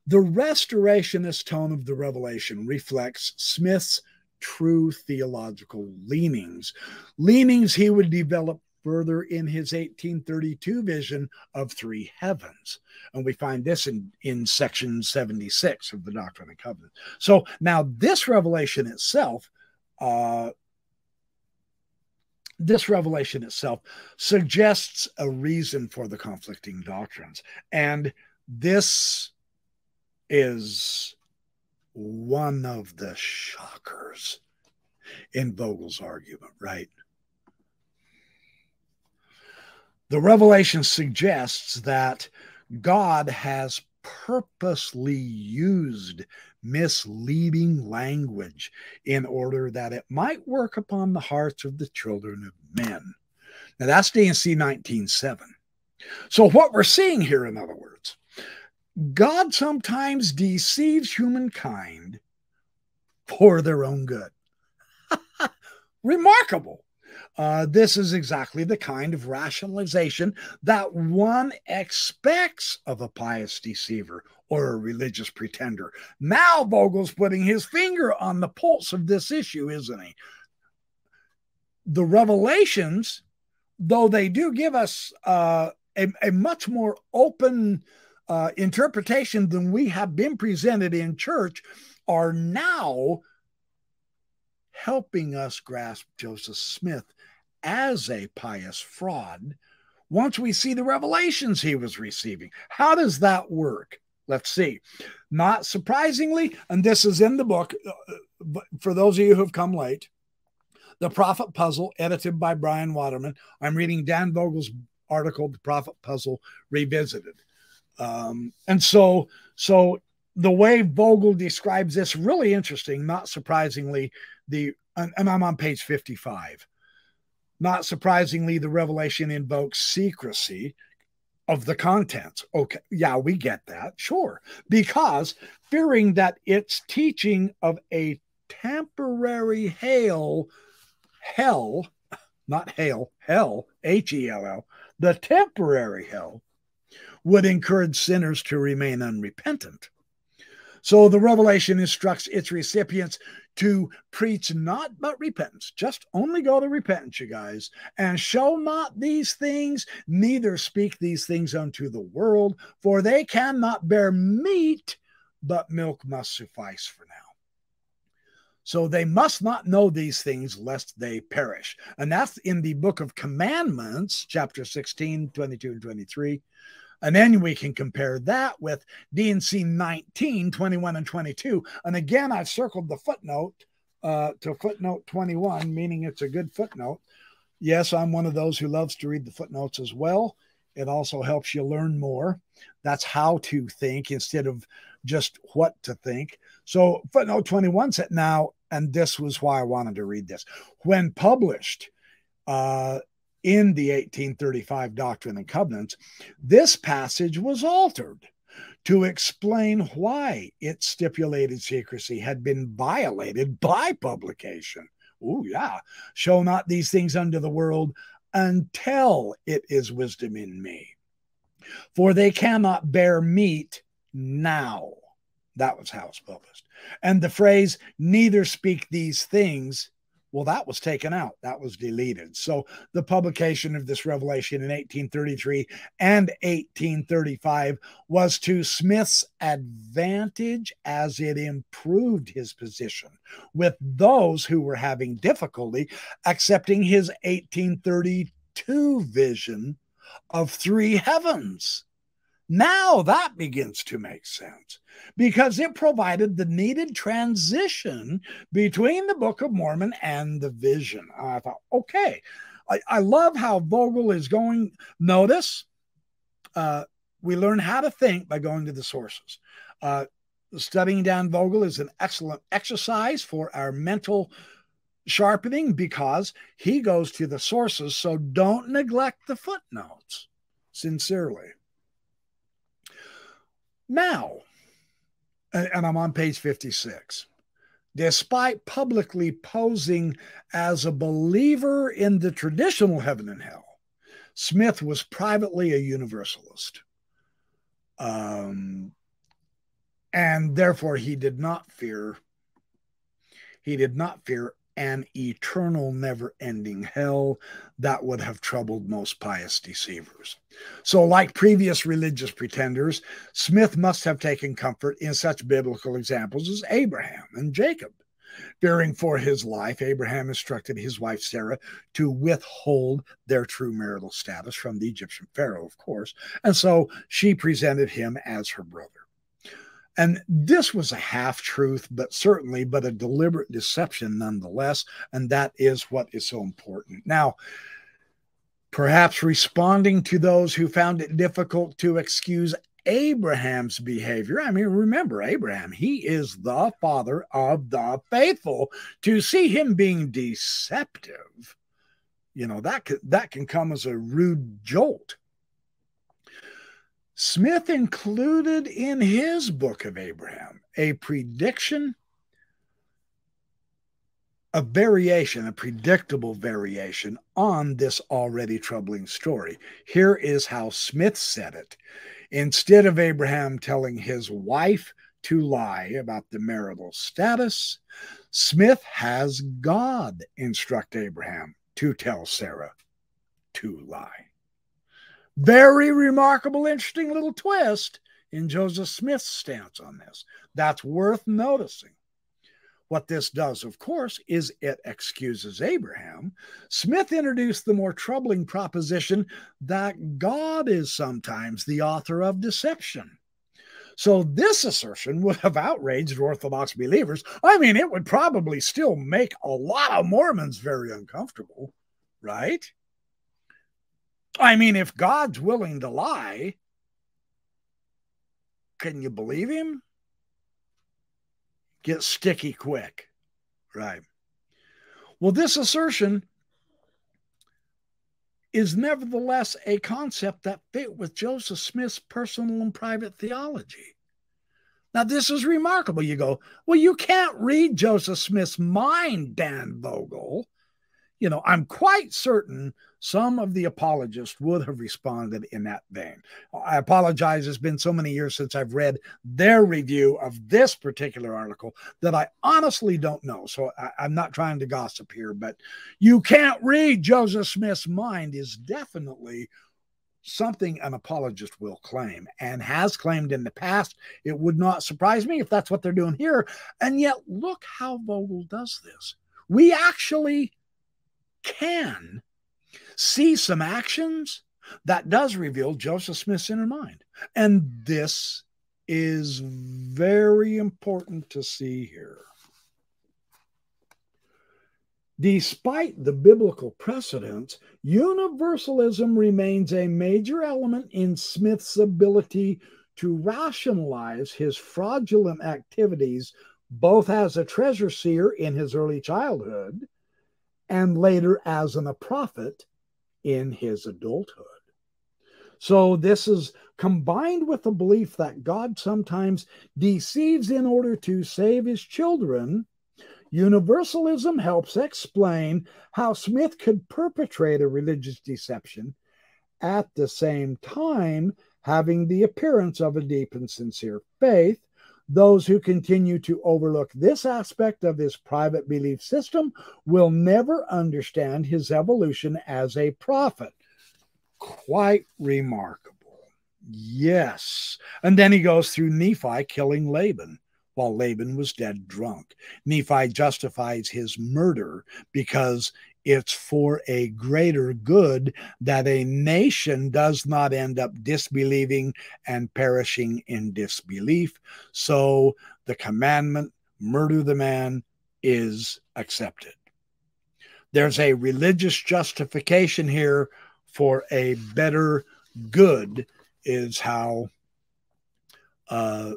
The restorationist tone of the revelation reflects Smith's true theological leanings, leanings he would develop further in his 1832 vision of three heavens. And we find this in, in section 76 of the Doctrine and Covenants. So now this revelation itself uh, this revelation itself suggests a reason for the conflicting doctrines. And this is one of the shockers in Vogel's argument, right? The revelation suggests that God has purposely used misleading language in order that it might work upon the hearts of the children of men. Now that's D&C 19.7. So what we're seeing here, in other words, God sometimes deceives humankind for their own good. <laughs> Remarkable. Uh, this is exactly the kind of rationalization that one expects of a pious deceiver or a religious pretender. Now, Vogel's putting his finger on the pulse of this issue, isn't he? The revelations, though they do give us uh, a, a, much more open uh, interpretation than we have been presented in church, are now helping us grasp Joseph Smith as a pious fraud once we see the revelations he was receiving. How does that work? Let's see. Not surprisingly, and this is in the book, uh, for those of you who have come late, The Prophet Puzzle, edited by Bryan Waterman. I'm reading Dan Vogel's article, The Prophet Puzzle Revisited. Um, and so, so the way Vogel describes this, really interesting, not surprisingly, the and I'm on page 55. Not surprisingly, the revelation invokes secrecy of the contents. Okay, yeah, we get that, sure. Because fearing that its teaching of a temporary hail, hell, not hail, hell, H E L L, the temporary hell, would encourage sinners to remain unrepentant. So the revelation instructs its recipients to preach not but repentance. Just only go to repentance, you guys, and show not these things, neither speak these things unto the world, for they cannot bear meat, but milk must suffice for now. So they must not know these things lest they perish. And that's in the book of commandments, chapter 16, 22 and 23. And then we can compare that with D&C 19, 21, and 22. And again, I've circled the footnote uh, to footnote 21, meaning it's a good footnote. Yes, I'm one of those who loves to read the footnotes as well. It also helps you learn more. That's how to think instead of just what to think. So, footnote 21 said, now, and this was why I wanted to read this. When published, uh, in the 1835 Doctrine and Covenants, this passage was altered to explain why its stipulated secrecy had been violated by publication. Oh, yeah. Show not these things unto the world until it is wisdom in me. For they cannot bear meat now. That was how it's published. And the phrase, neither speak these things, well, that was taken out, that was deleted. So the publication of this revelation in 1833 and 1835 was to Smith's advantage as it improved his position with those who were having difficulty accepting his 1832 vision of three heavens. Now that begins to make sense because it provided the needed transition between the Book of Mormon and the vision. I thought, okay, I, I love how Vogel is going. Notice uh, we learn how to think by going to the sources. Uh, studying Dan Vogel is an excellent exercise for our mental sharpening because he goes to the sources. So don't neglect the footnotes. Sincerely. Now, and I'm on page 56. Despite publicly posing as a believer in the traditional heaven and hell, Smith was privately a universalist. Um, and therefore, he did not fear. He did not fear an eternal, never ending hell that would have troubled most pious deceivers. So, like previous religious pretenders, Smith must have taken comfort in such biblical examples as Abraham and Jacob. Fearing for his life, Abraham instructed his wife Sarah to withhold their true marital status from the Egyptian Pharaoh, of course, and so she presented him as her brother. And this was a half truth, but certainly, but a deliberate deception nonetheless. And that is what is so important. Now, perhaps responding to those who found it difficult to excuse Abraham's behavior. I mean, remember, Abraham, he is the father of the faithful. To see him being deceptive, you know, that, could, that can come as a rude jolt. Smith included in his book of Abraham a prediction a variation, a predictable variation on this already troubling story. Here is how Smith said it. Instead of Abraham telling his wife to lie about the marital status, Smith has God instruct Abraham to tell Sarah to lie. Very remarkable, interesting little twist in Joseph Smith's stance on this. That's worth noticing. What this does, of course, is it excuses Abraham. Smith introduced the more troubling proposition that God is sometimes the author of deception. So, this assertion would have outraged Orthodox believers. I mean, it would probably still make a lot of Mormons very uncomfortable, right? I mean, if God's willing to lie, can you believe him? Get sticky quick. Right. Well, this assertion is nevertheless a concept that fit with Joseph Smith's personal and private theology. Now, this is remarkable. You go, well, you can't read Joseph Smith's mind, Dan Vogel you know, I'm quite certain some of the apologists would have responded in that vein. I apologize. It's been so many years since I've read their review of this particular article that I honestly don't know. So I, am not trying to gossip here, but you can't read Joseph Smith's mind is definitely something an apologist will claim and has claimed in the past. It would not surprise me if that's what they're doing here. And yet, look how Vogel does this. We actually can see some actions that does reveal Joseph Smith's inner mind. And this is very important to see here. Despite the biblical precedents, universalism remains a major element in Smith's ability to rationalize his fraudulent activities, both as a treasure seer in his early childhood and later as an, a prophet in his adulthood. So, this is combined with the belief that God sometimes deceives in order to save his children. Universalism helps explain how Smith could perpetrate a religious deception at the same time having the appearance of a deep and sincere faith those who continue to overlook this aspect of his private belief system will never understand his evolution as a prophet. Quite remarkable. Yes. And then he goes through Nephi killing Laban while Laban was dead drunk. Nephi justifies his murder because it's for a greater good that a nation does not end up disbelieving and perishing in disbelief. So the commandment, murder the man, is accepted. There's a religious justification here for a better good, is how uh,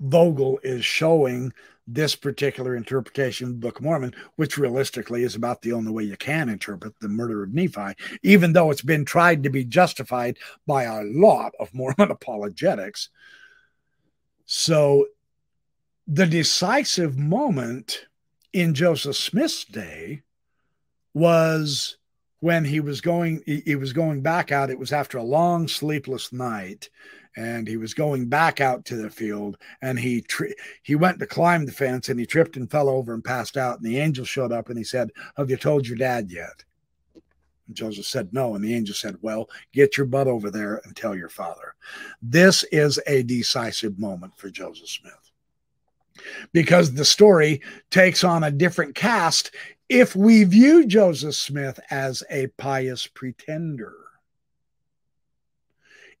Vogel is showing this particular interpretation of Book of Mormon, which realistically is about the only way you can interpret the murder of Nephi, even though it's been tried to be justified by a lot of Mormon <laughs> apologetics. So the decisive moment in Joseph Smith's day was when he was going he was going back out it was after a long sleepless night and he was going back out to the field and he tri- he went to climb the fence and he tripped and fell over and passed out and the angel showed up and he said have you told your dad yet? And joseph said no and the angel said well get your butt over there and tell your father. This is a decisive moment for joseph smith because the story takes on a different cast if we view joseph smith as a pious pretender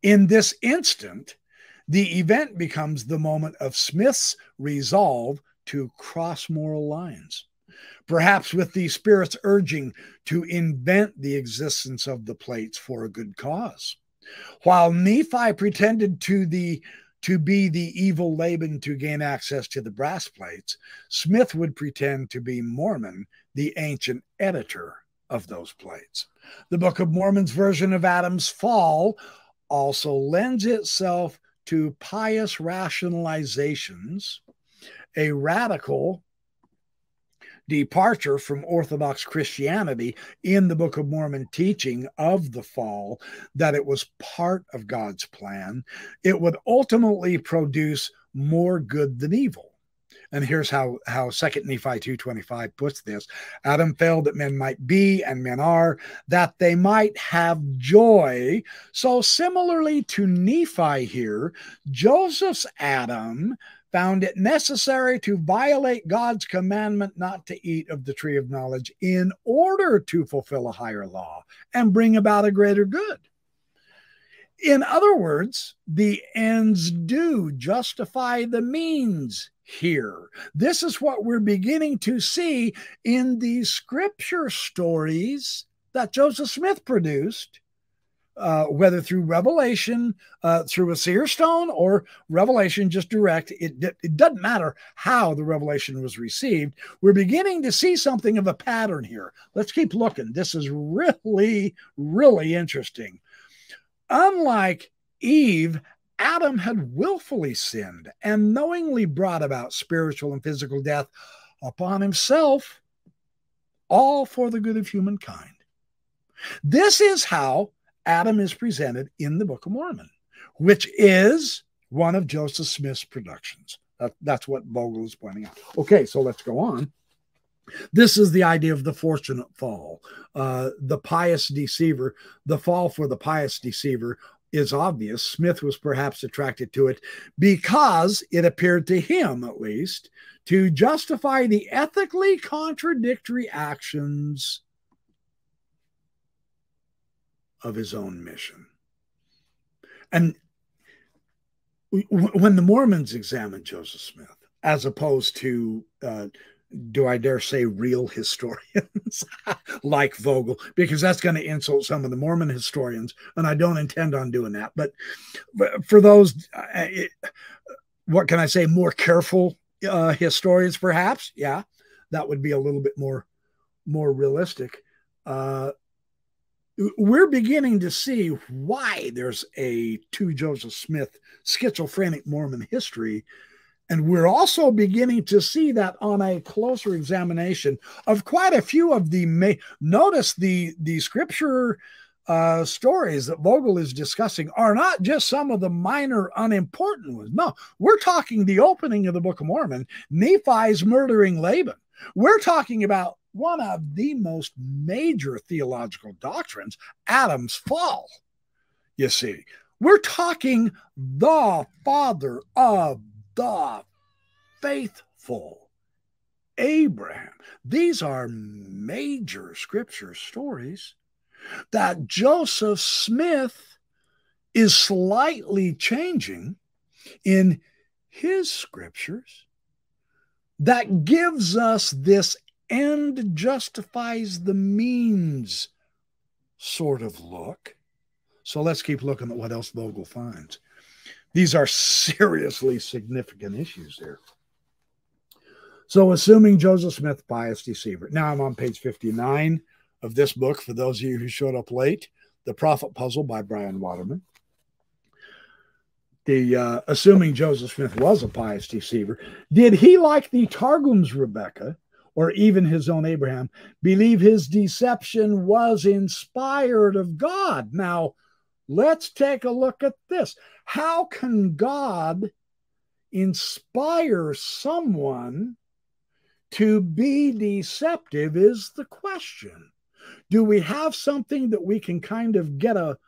in this instant, the event becomes the moment of Smith's resolve to cross moral lines, perhaps with the Spirit's urging to invent the existence of the plates for a good cause. While Nephi pretended to the to be the evil Laban to gain access to the brass plates, Smith would pretend to be Mormon, the ancient editor of those plates. The Book of Mormon's version of Adam's fall also lends itself to pious rationalizations, a radical departure from Orthodox Christianity in the Book of Mormon teaching of the fall, that it was part of God's plan, it would ultimately produce more good than evil. And here's how how Second Nephi 2:25 puts this: Adam failed that men might be and men are, that they might have joy. So similarly to Nephi here, Joseph's Adam found it necessary to violate God's commandment not to eat of the tree of knowledge in order to fulfill a higher law and bring about a greater good. In other words, the ends do justify the means here. This is what we're beginning to see in these scripture stories that Joseph Smith produced uh, whether through revelation, uh, through a seer stone, or revelation just direct. It, it doesn't matter how the revelation was received. We're beginning to see something of a pattern here. Let's keep looking. This is really, really interesting. Unlike Eve, Adam had willfully sinned and knowingly brought about spiritual and physical death upon himself, all for the good of humankind. This is how Adam is presented in the Book of Mormon, which is one of Joseph Smith's productions. That, that's what Vogel is pointing out. Okay, so let's go on. This is the idea of the fortunate fall, uh, the pious deceiver. The fall for the pious deceiver is obvious. Smith was perhaps attracted to it because it appeared to him, at least, to justify the ethically contradictory actions of his own mission. And when the Mormons examined Joseph Smith, as opposed to, uh, do I dare say, real historians <laughs> like Vogel, because that's going to insult some of the Mormon historians, and I don't intend on doing that. But, for those, uh, it, what can I say, more careful uh, historians, perhaps, yeah, that would be a little bit more more realistic. Uh, we're beginning to see why there's a two Joseph Smith schizophrenic Mormon history. And we're also beginning to see that on a closer examination of quite a few of the may notice the the scripture uh, stories that Vogel is discussing are not just some of the minor unimportant ones. No, we're talking the opening of the Book of Mormon, Nephi's murdering Laban. We're talking about one of the most major theological doctrines, Adam's fall. You see, we're talking the father of the faithful, Abraham. These are major scripture stories that Joseph Smith is slightly changing in his scriptures that gives us this end justifies the means sort of look. So let's keep looking at what else Vogel finds. These are seriously significant issues here. So, assuming Joseph Smith, pious deceiver. Now I'm on page 59 of this book for those of you who showed up late The Prophet Puzzle by Bryan Waterman. The uh, assuming Joseph Smith was a pious deceiver, did he, like the Targum's Rebecca, or even his own Abraham, believe his deception was inspired of God. Now, let's take a look at this. How can God inspire someone to be deceptive? Is the question. Do we have something that we can kind of get a,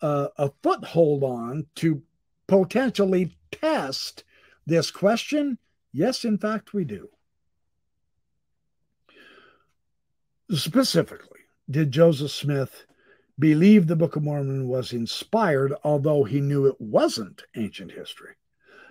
a, a foothold on to potentially test this question? Yes, in fact, we do. Specifically, did Joseph Smith believe the Book of Mormon was inspired, although he knew it wasn't ancient history?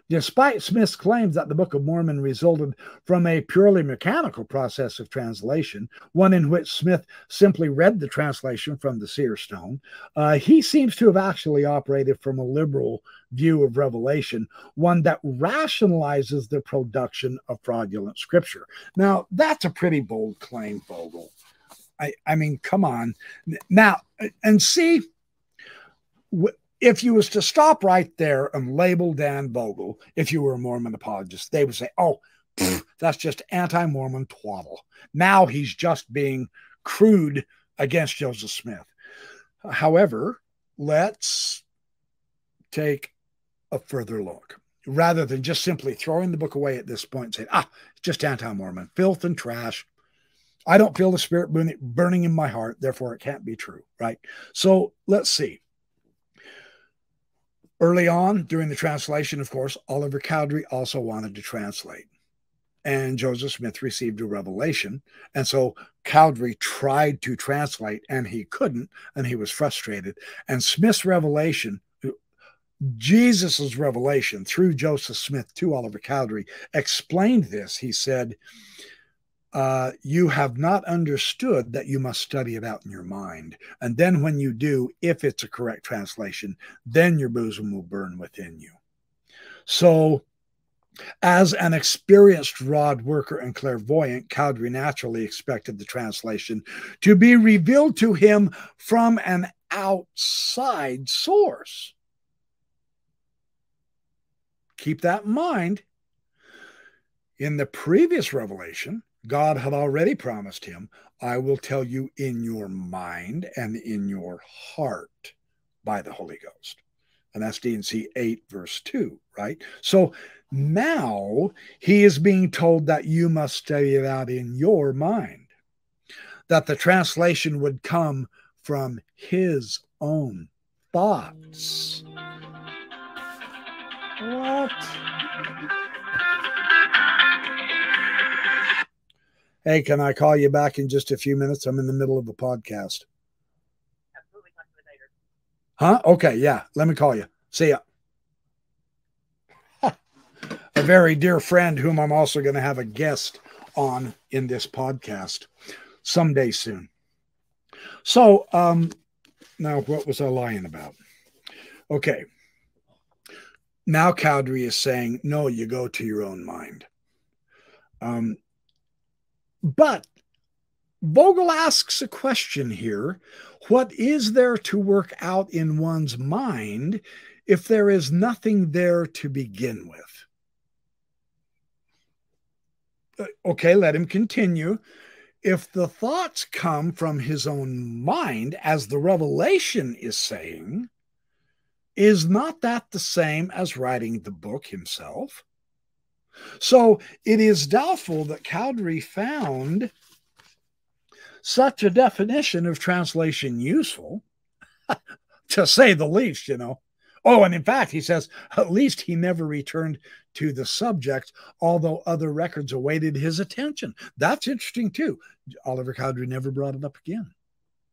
Despite Smith's claims that the Book of Mormon resulted from a purely mechanical process of translation, one in which Smith simply read the translation from the seer stone, uh, he seems to have actually operated from a liberal view of revelation, one that rationalizes the production of fraudulent scripture. Now, that's a pretty bold claim, Vogel. I, I mean, come on. Now, and see, if you was to stop right there and label Dan Vogel, if you were a Mormon apologist, they would say, oh, that's just anti Mormon twaddle. Now he's just being crude against Joseph Smith. However, let's take a further look rather than just simply throwing the book away at this point and saying, ah, it's just anti Mormon, filth and trash. I don't feel the spirit burning in my heart, therefore it can't be true, right? So let's see. Early on during the translation, of course, Oliver Cowdery also wanted to translate. And Joseph Smith received a revelation. And so Cowdery tried to translate and he couldn't, and he was frustrated. And Smith's revelation, Jesus's revelation through Joseph Smith to Oliver Cowdery, explained this. He said, uh, you have not understood that you must study it out in your mind. And then when you do, if it's a correct translation, then your bosom will burn within you. So, as an experienced rod worker and clairvoyant, Cowdery naturally expected the translation to be revealed to him from an outside source. Keep that in mind. In the previous revelation, God had already promised him, I will tell you in your mind and in your heart by the Holy Ghost. And that's D&C 8, verse 2, right? So now he is being told that you must study it out in your mind, that the translation would come from his own thoughts. Mm. What? Hey, can I call you back in just a few minutes? I'm in the middle of a podcast. Absolutely not later. Huh? Okay, yeah. Let me call you. See ya. <laughs> a very dear friend whom I'm also going to have a guest on in this podcast someday soon. So, um, now what was I lying about? Okay. Now Cowdery is saying, no, you go to your own mind. Um, but Vogel asks a question here What is there to work out in one's mind if there is nothing there to begin with? Uh, okay, let him continue. If the thoughts come from his own mind, as the revelation is saying, is not that the same as writing the book himself? So it is doubtful that Cowdery found such a definition of translation useful, <laughs> to say the least, you know. Oh, and in fact, he says at least he never returned to the subject, although other records awaited his attention. That's interesting too. Oliver Cowdery never brought it up again.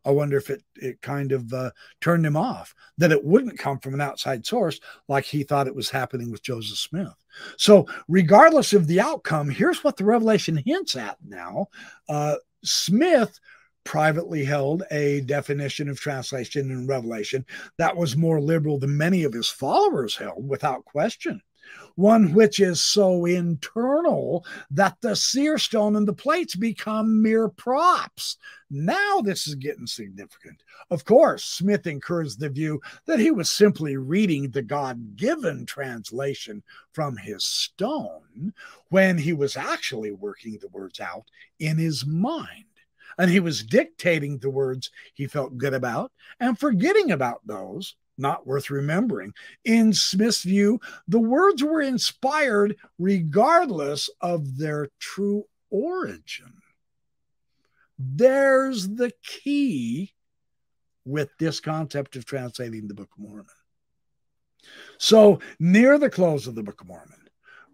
I wonder if it it kind of uh, turned him off that it wouldn't come from an outside source like he thought it was happening with Joseph Smith. So, regardless of the outcome, here's what the revelation hints at now. Uh, Smith privately held a definition of translation and revelation that was more liberal than many of his followers held, without question one which is so internal that the seer stone and the plates become mere props. Now this is getting significant. Of course, Smith encouraged the view that he was simply reading the God given translation from his stone when he was actually working the words out in his mind and he was dictating the words he felt good about and forgetting about those not worth remembering. In Smith's view, the words were inspired regardless of their true origin. There's the key with this concept of translating the Book of Mormon. So, near the close of the Book of Mormon,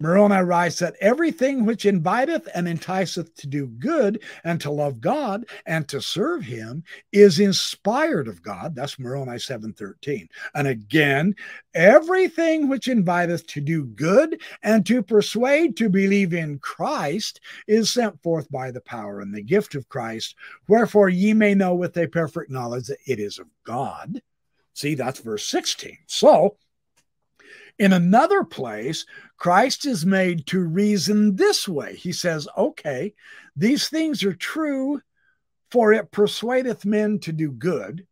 Moroni writes that everything which inviteth and enticeth to do good and to love God and to serve him is inspired of God. That's Moroni 7:13. And again, everything which inviteth to do good and to persuade to believe in Christ is sent forth by the power and the gift of Christ. Wherefore ye may know with a perfect knowledge that it is of God. See, that's verse 16. So, in another place, Christ is made to reason this way. He says, okay, these things are true, for it persuadeth men to do good.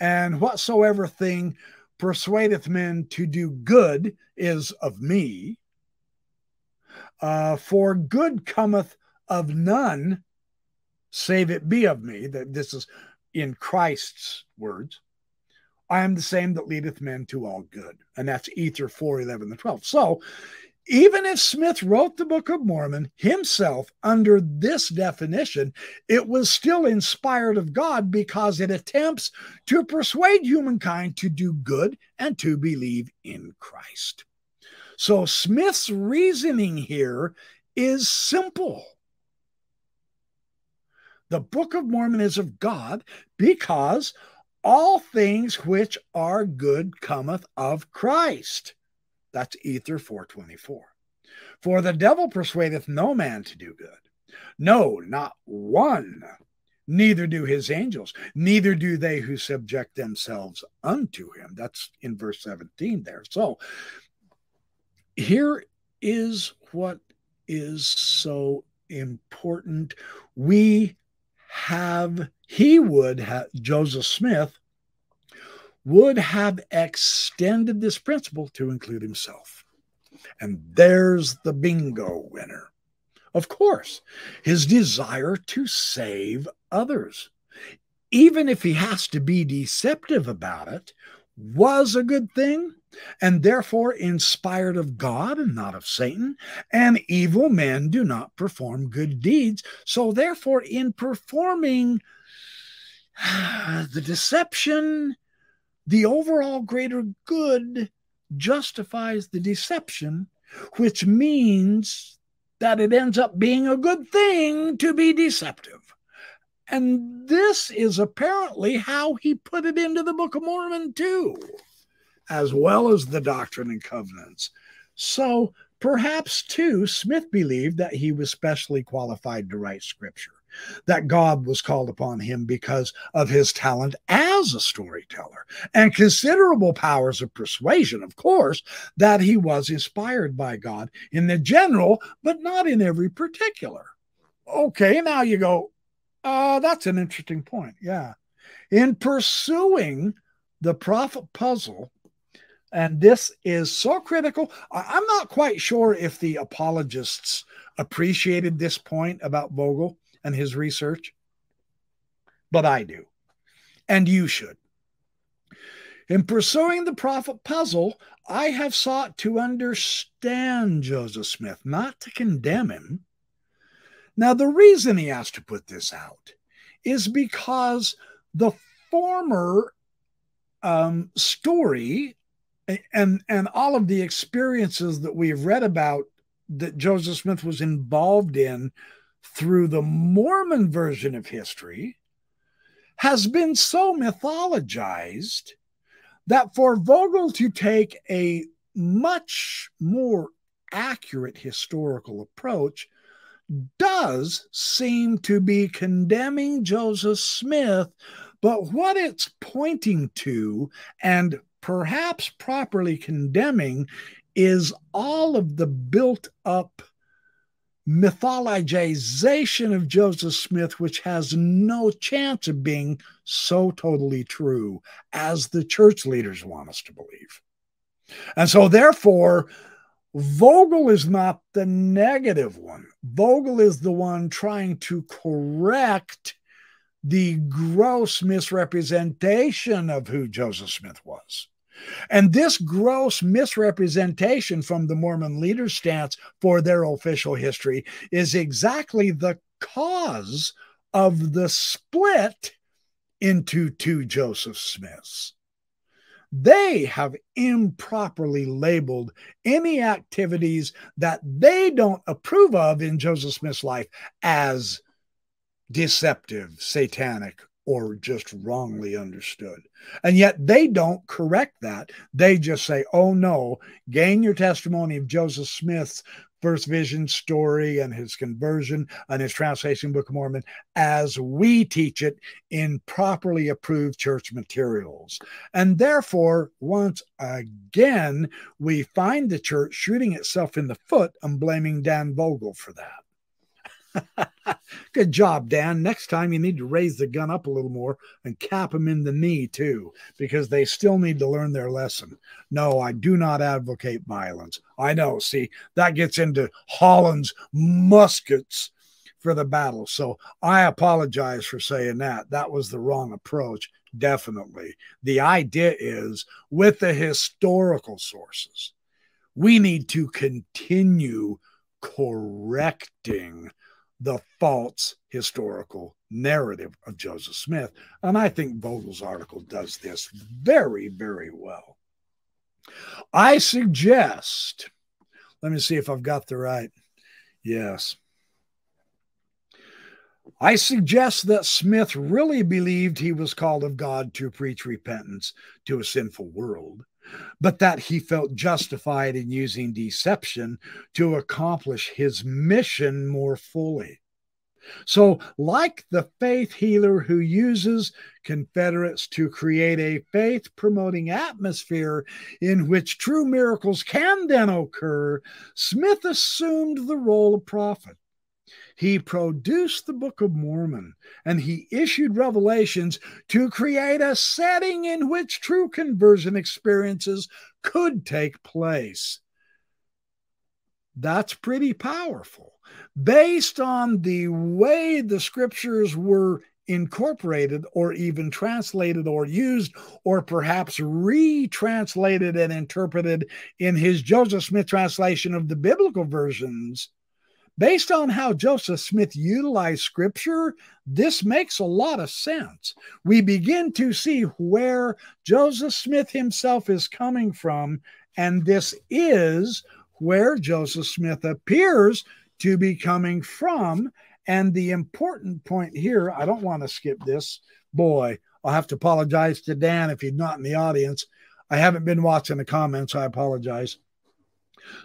And whatsoever thing persuadeth men to do good is of me. uh, For good cometh of none, save it be of me. That this is in Christ's words. I am the same that leadeth men to all good. And that's Ether 4 11 and 12. So even if Smith wrote the Book of Mormon himself under this definition, it was still inspired of God because it attempts to persuade humankind to do good and to believe in Christ. So Smith's reasoning here is simple. The Book of Mormon is of God because all things which are good cometh of Christ. That's Ether 424. For the devil persuadeth no man to do good. No, not one. Neither do his angels, neither do they who subject themselves unto him. That's in verse 17 there. So here is what is so important. We have, he would have, Joseph Smith would have extended this principle to include himself. And there's the bingo winner. Of course, his desire to save others, even if he has to be deceptive about it, was a good thing and therefore inspired of God and not of Satan. And evil men do not perform good deeds. So, therefore, in performing <sighs> the deception the overall greater good justifies the deception, which means that it ends up being a good thing to be deceptive. And this is apparently how he put it into the Book of Mormon, too, as well as the Doctrine and Covenants. So perhaps, too, Smith believed that he was specially qualified to write scripture that God was called upon him because of his talent as a storyteller and considerable powers of persuasion, of course, that he was inspired by God in the general, but not in every particular. Okay, now you go, uh, that's an interesting point. Yeah. In pursuing the prophet puzzle, and this is so critical. I'm not quite sure if the apologists appreciated this point about Vogel and his research, but I do. And you should. In pursuing the prophet puzzle, I have sought to understand Joseph Smith, not to condemn him. Now, the reason he has to put this out is because the former um, story and and all of the experiences that we've read about that Joseph Smith was involved in through the Mormon version of history has been so mythologized that for Vogel to take a much more accurate historical approach does seem to be condemning Joseph Smith, but what it's pointing to and perhaps properly condemning is all of the built up mythologization of Joseph Smith, which has no chance of being so totally true as the church leaders want us to believe. And so, therefore, Vogel is not the negative one. Vogel is the one trying to correct the gross misrepresentation of who Joseph Smith was. And this gross misrepresentation from the Mormon leaders' stance for their official history is exactly the cause of the split into two Joseph Smiths. They have improperly labeled any activities that they don't approve of in Joseph Smith's life as deceptive, satanic, or just wrongly understood. And yet they don't correct that. They just say, oh no, gain your testimony of Joseph Smith's first vision story and his conversion and his translation book of mormon as we teach it in properly approved church materials. And therefore once again we find the church shooting itself in the foot and blaming dan vogel for that <laughs> Good job, Dan. Next time you need to raise the gun up a little more and cap them in the knee too, because they still need to learn their lesson. No, I do not advocate violence. I know. See, that gets into Holland's muskets for the battle. So I apologize for saying that. That was the wrong approach. Definitely. The idea is with the historical sources, we need to continue correcting the false historical narrative of Joseph Smith. And I think Vogel's article does this very, very well. I suggest, let me see if I've got the right. Yes. I suggest that Smith really believed he was called of God to preach repentance to a sinful world, but that he felt justified in using deception to accomplish his mission more fully. So, like the faith healer who uses Confederates to create a faith promoting atmosphere in which true miracles can then occur, Smith assumed the role of prophet. He produced the Book of Mormon and he issued revelations to create a setting in which true conversion experiences could take place. That's pretty powerful. Based on the way the scriptures were incorporated or even translated or used or perhaps retranslated and interpreted in his Joseph Smith translation of the biblical versions, Based on how Joseph Smith utilized scripture, this makes a lot of sense. We begin to see where Joseph Smith himself is coming from, and this is where Joseph Smith appears to be coming from. And the important point here, I don't want to skip this. Boy, I'll have to apologize to Dan if he's not in the audience. I haven't been watching the comments. I apologize.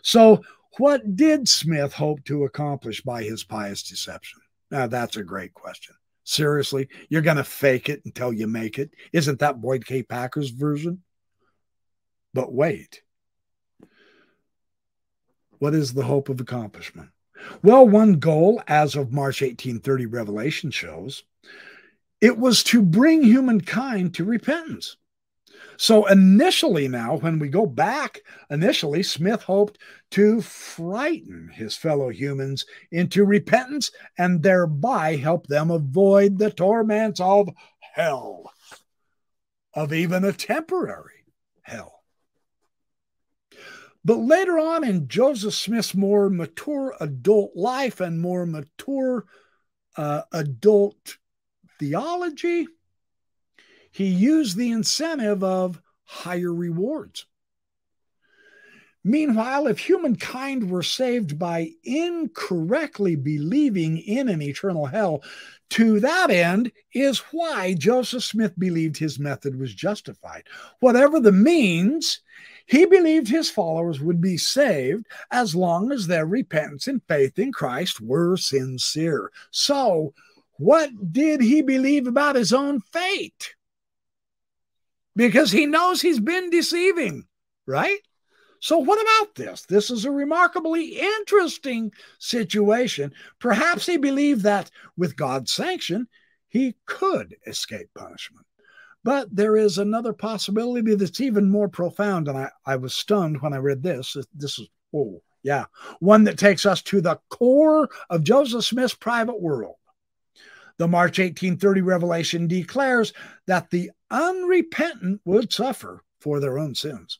So, what did Smith hope to accomplish by his pious deception? Now, that's a great question. Seriously, you're going to fake it until you make it? Isn't that Boyd K. Packer's version? But wait. What is the hope of accomplishment? Well, one goal, as of March 1830 Revelation shows, it was to bring humankind to repentance. So initially, now, when we go back, initially, Smith hoped to frighten his fellow humans into repentance and thereby help them avoid the torments of hell, of even a temporary hell. But later on in Joseph Smith's more mature adult life and more mature uh, adult theology, he used the incentive of higher rewards. Meanwhile, if humankind were saved by incorrectly believing in an eternal hell, to that end is why Joseph Smith believed his method was justified. Whatever the means, he believed his followers would be saved as long as their repentance and faith in Christ were sincere. So, what did he believe about his own fate? Because he knows he's been deceiving, right? So, what about this? This is a remarkably interesting situation. Perhaps he believed that with God's sanction, he could escape punishment. But there is another possibility that's even more profound. And I, I was stunned when I read this. This is, oh, yeah, one that takes us to the core of Joseph Smith's private world. The March 1830 revelation declares that the unrepentant would suffer for their own sins.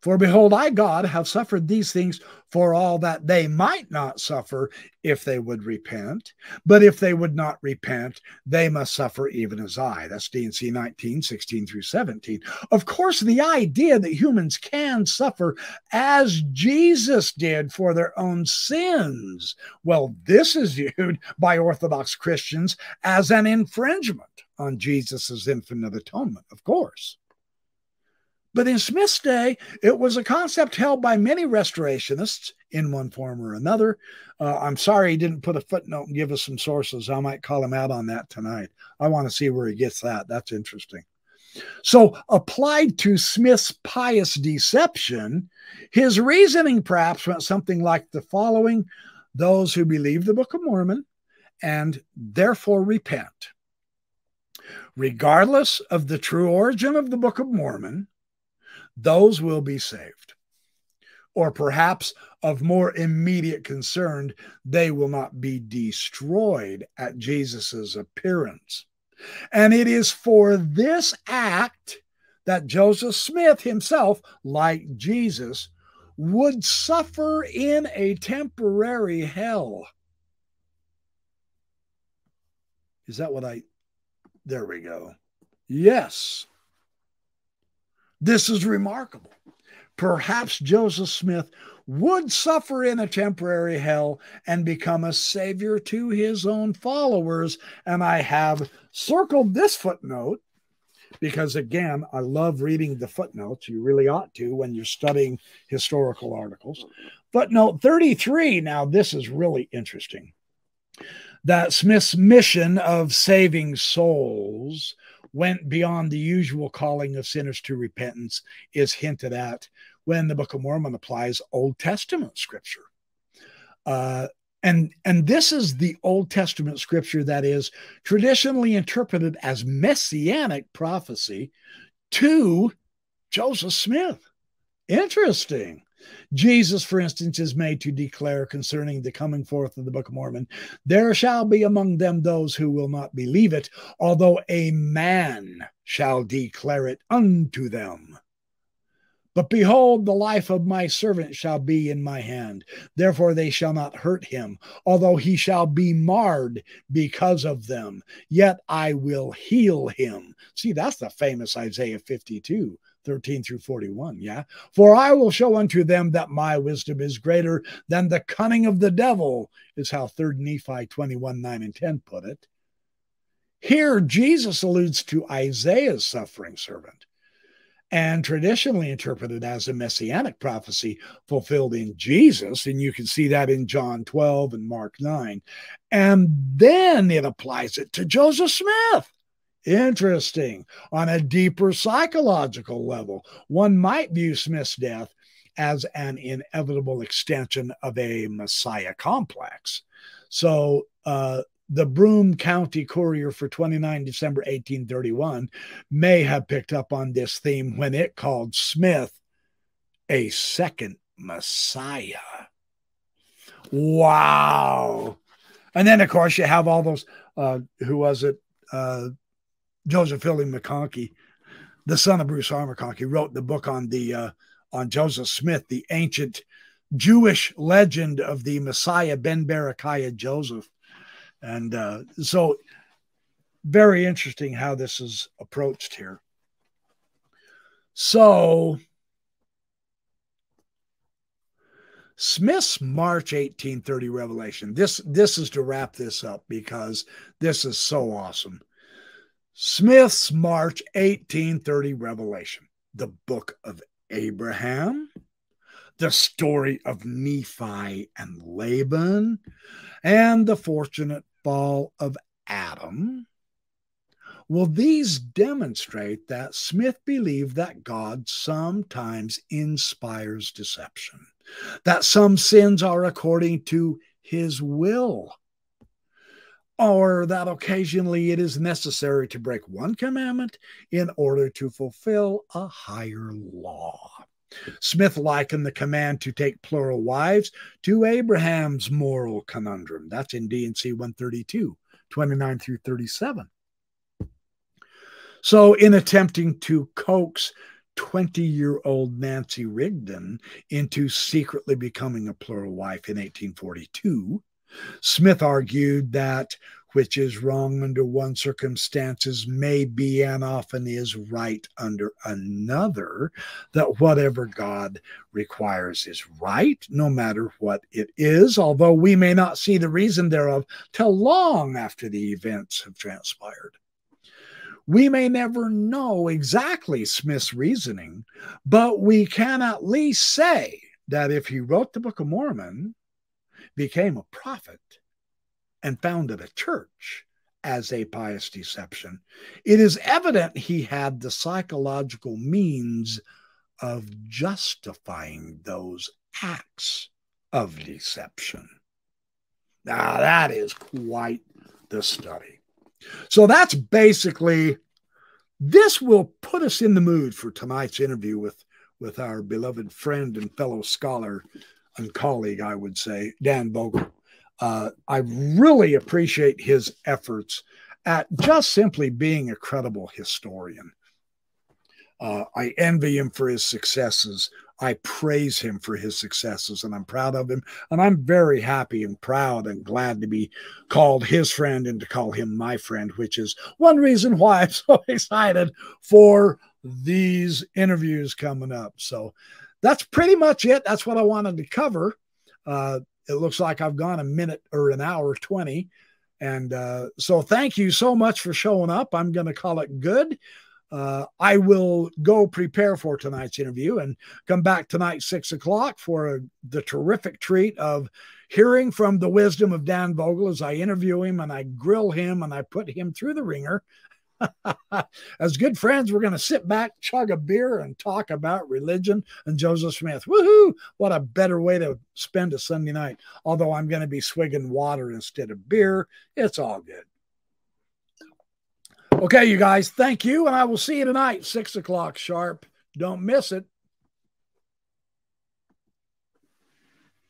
For behold, I, God, have suffered these things for all that they might not suffer if they would repent. But if they would not repent, they must suffer even as I. That's D&C 19, 16 through 17. Of course, the idea that humans can suffer as Jesus did for their own sins, well, this is viewed by Orthodox Christians as an infringement on Jesus' infinite atonement, of course. But in Smith's day, it was a concept held by many restorationists in one form or another. Uh, I'm sorry he didn't put a footnote and give us some sources. I might call him out on that tonight. I want to see where he gets that. That's interesting. So, applied to Smith's pious deception, his reasoning perhaps went something like the following those who believe the Book of Mormon and therefore repent, regardless of the true origin of the Book of Mormon, those will be saved. Or perhaps of more immediate concern, they will not be destroyed at Jesus' appearance. And it is for this act that Joseph Smith himself, like Jesus, would suffer in a temporary hell. Is that what I? There we go. Yes. This is remarkable. Perhaps Joseph Smith would suffer in a temporary hell and become a savior to his own followers. And I have circled this footnote because, again, I love reading the footnotes. You really ought to when you're studying historical articles. Footnote 33 now, this is really interesting. That Smith's mission of saving souls went beyond the usual calling of sinners to repentance is hinted at when the Book of Mormon applies Old Testament scripture. Uh, and and this is the Old Testament scripture that is traditionally interpreted as messianic prophecy to Joseph Smith. Interesting. Jesus, for instance, is made to declare concerning the coming forth of the Book of Mormon there shall be among them those who will not believe it, although a man shall declare it unto them. But behold, the life of my servant shall be in my hand. Therefore they shall not hurt him, although he shall be marred because of them. Yet I will heal him. See, that's the famous Isaiah 52. 13 through 41. Yeah. For I will show unto them that my wisdom is greater than the cunning of the devil, is how 3rd Nephi 21, 9 and 10 put it. Here, Jesus alludes to Isaiah's suffering servant and traditionally interpreted as a messianic prophecy fulfilled in Jesus. And you can see that in John 12 and Mark 9. And then it applies it to Joseph Smith. Interesting. On a deeper psychological level, one might view Smith's death as an inevitable extension of a Messiah complex. So, uh, the Broome County Courier for 29 December 1831 may have picked up on this theme when it called Smith a second Messiah. Wow. And then, of course, you have all those, uh, who was it? Uh, Joseph Fielding McConkie, the son of Bruce R. McConkie, wrote the book on the uh, on Joseph Smith, the ancient Jewish legend of the Messiah Ben Berechiah Joseph. And uh, so, very interesting how this is approached here. So, Smith's March 1830 revelation. This this is to wrap this up because this is so awesome. Smith's March 1830 revelation, the book of Abraham, the story of Nephi and Laban, and the fortunate fall of Adam. Well, these demonstrate that Smith believed that God sometimes inspires deception, that some sins are according to his will, or that occasionally it is necessary to break one commandment in order to fulfill a higher law. Smith likened the command to take plural wives to Abraham's moral conundrum. That's in D&C 132, 29 through 37. So, in attempting to coax 20 year old Nancy Rigdon into secretly becoming a plural wife in 1842, Smith argued that which is wrong under one circumstances may be and often is right under another, that whatever God requires is right, no matter what it is, although we may not see the reason thereof till long after the events have transpired. We may never know exactly Smith's reasoning, but we can at least say that if he wrote the Book of Mormon, became a prophet, and founded a church as a pious deception, it is evident he had the psychological means of justifying those acts of deception. Now, that is quite the study. So that's basically this will put us in the mood for tonight's interview with with our beloved friend and fellow scholar and colleague, I would say, Dan Vogel. Uh, I really appreciate his efforts at just simply being a credible historian. Uh, I envy him for his successes. I praise him for his successes and I'm proud of him. And I'm very happy and proud and glad to be called his friend and to call him my friend, which is one reason why I'm <laughs> so excited for these interviews coming up. So that's pretty much it. That's what I wanted to cover. Uh, it looks like I've gone a minute or an hour 20. And uh, so thank you so much for showing up. I'm going to call it good uh, I will go prepare for tonight's interview and come back tonight, six o'clock, for a, the terrific treat of hearing from the wisdom of Dan Vogel as I interview him and I grill him and I put him through the ringer. As good friends, we're going to sit back, chug a beer, and talk about religion and Joseph Smith. Woohoo! What a better way to spend a Sunday night. Although I'm going to be swigging water instead of beer, it's all good. Okay, you guys, thank you. And I will see you tonight, six o'clock sharp. Don't miss it.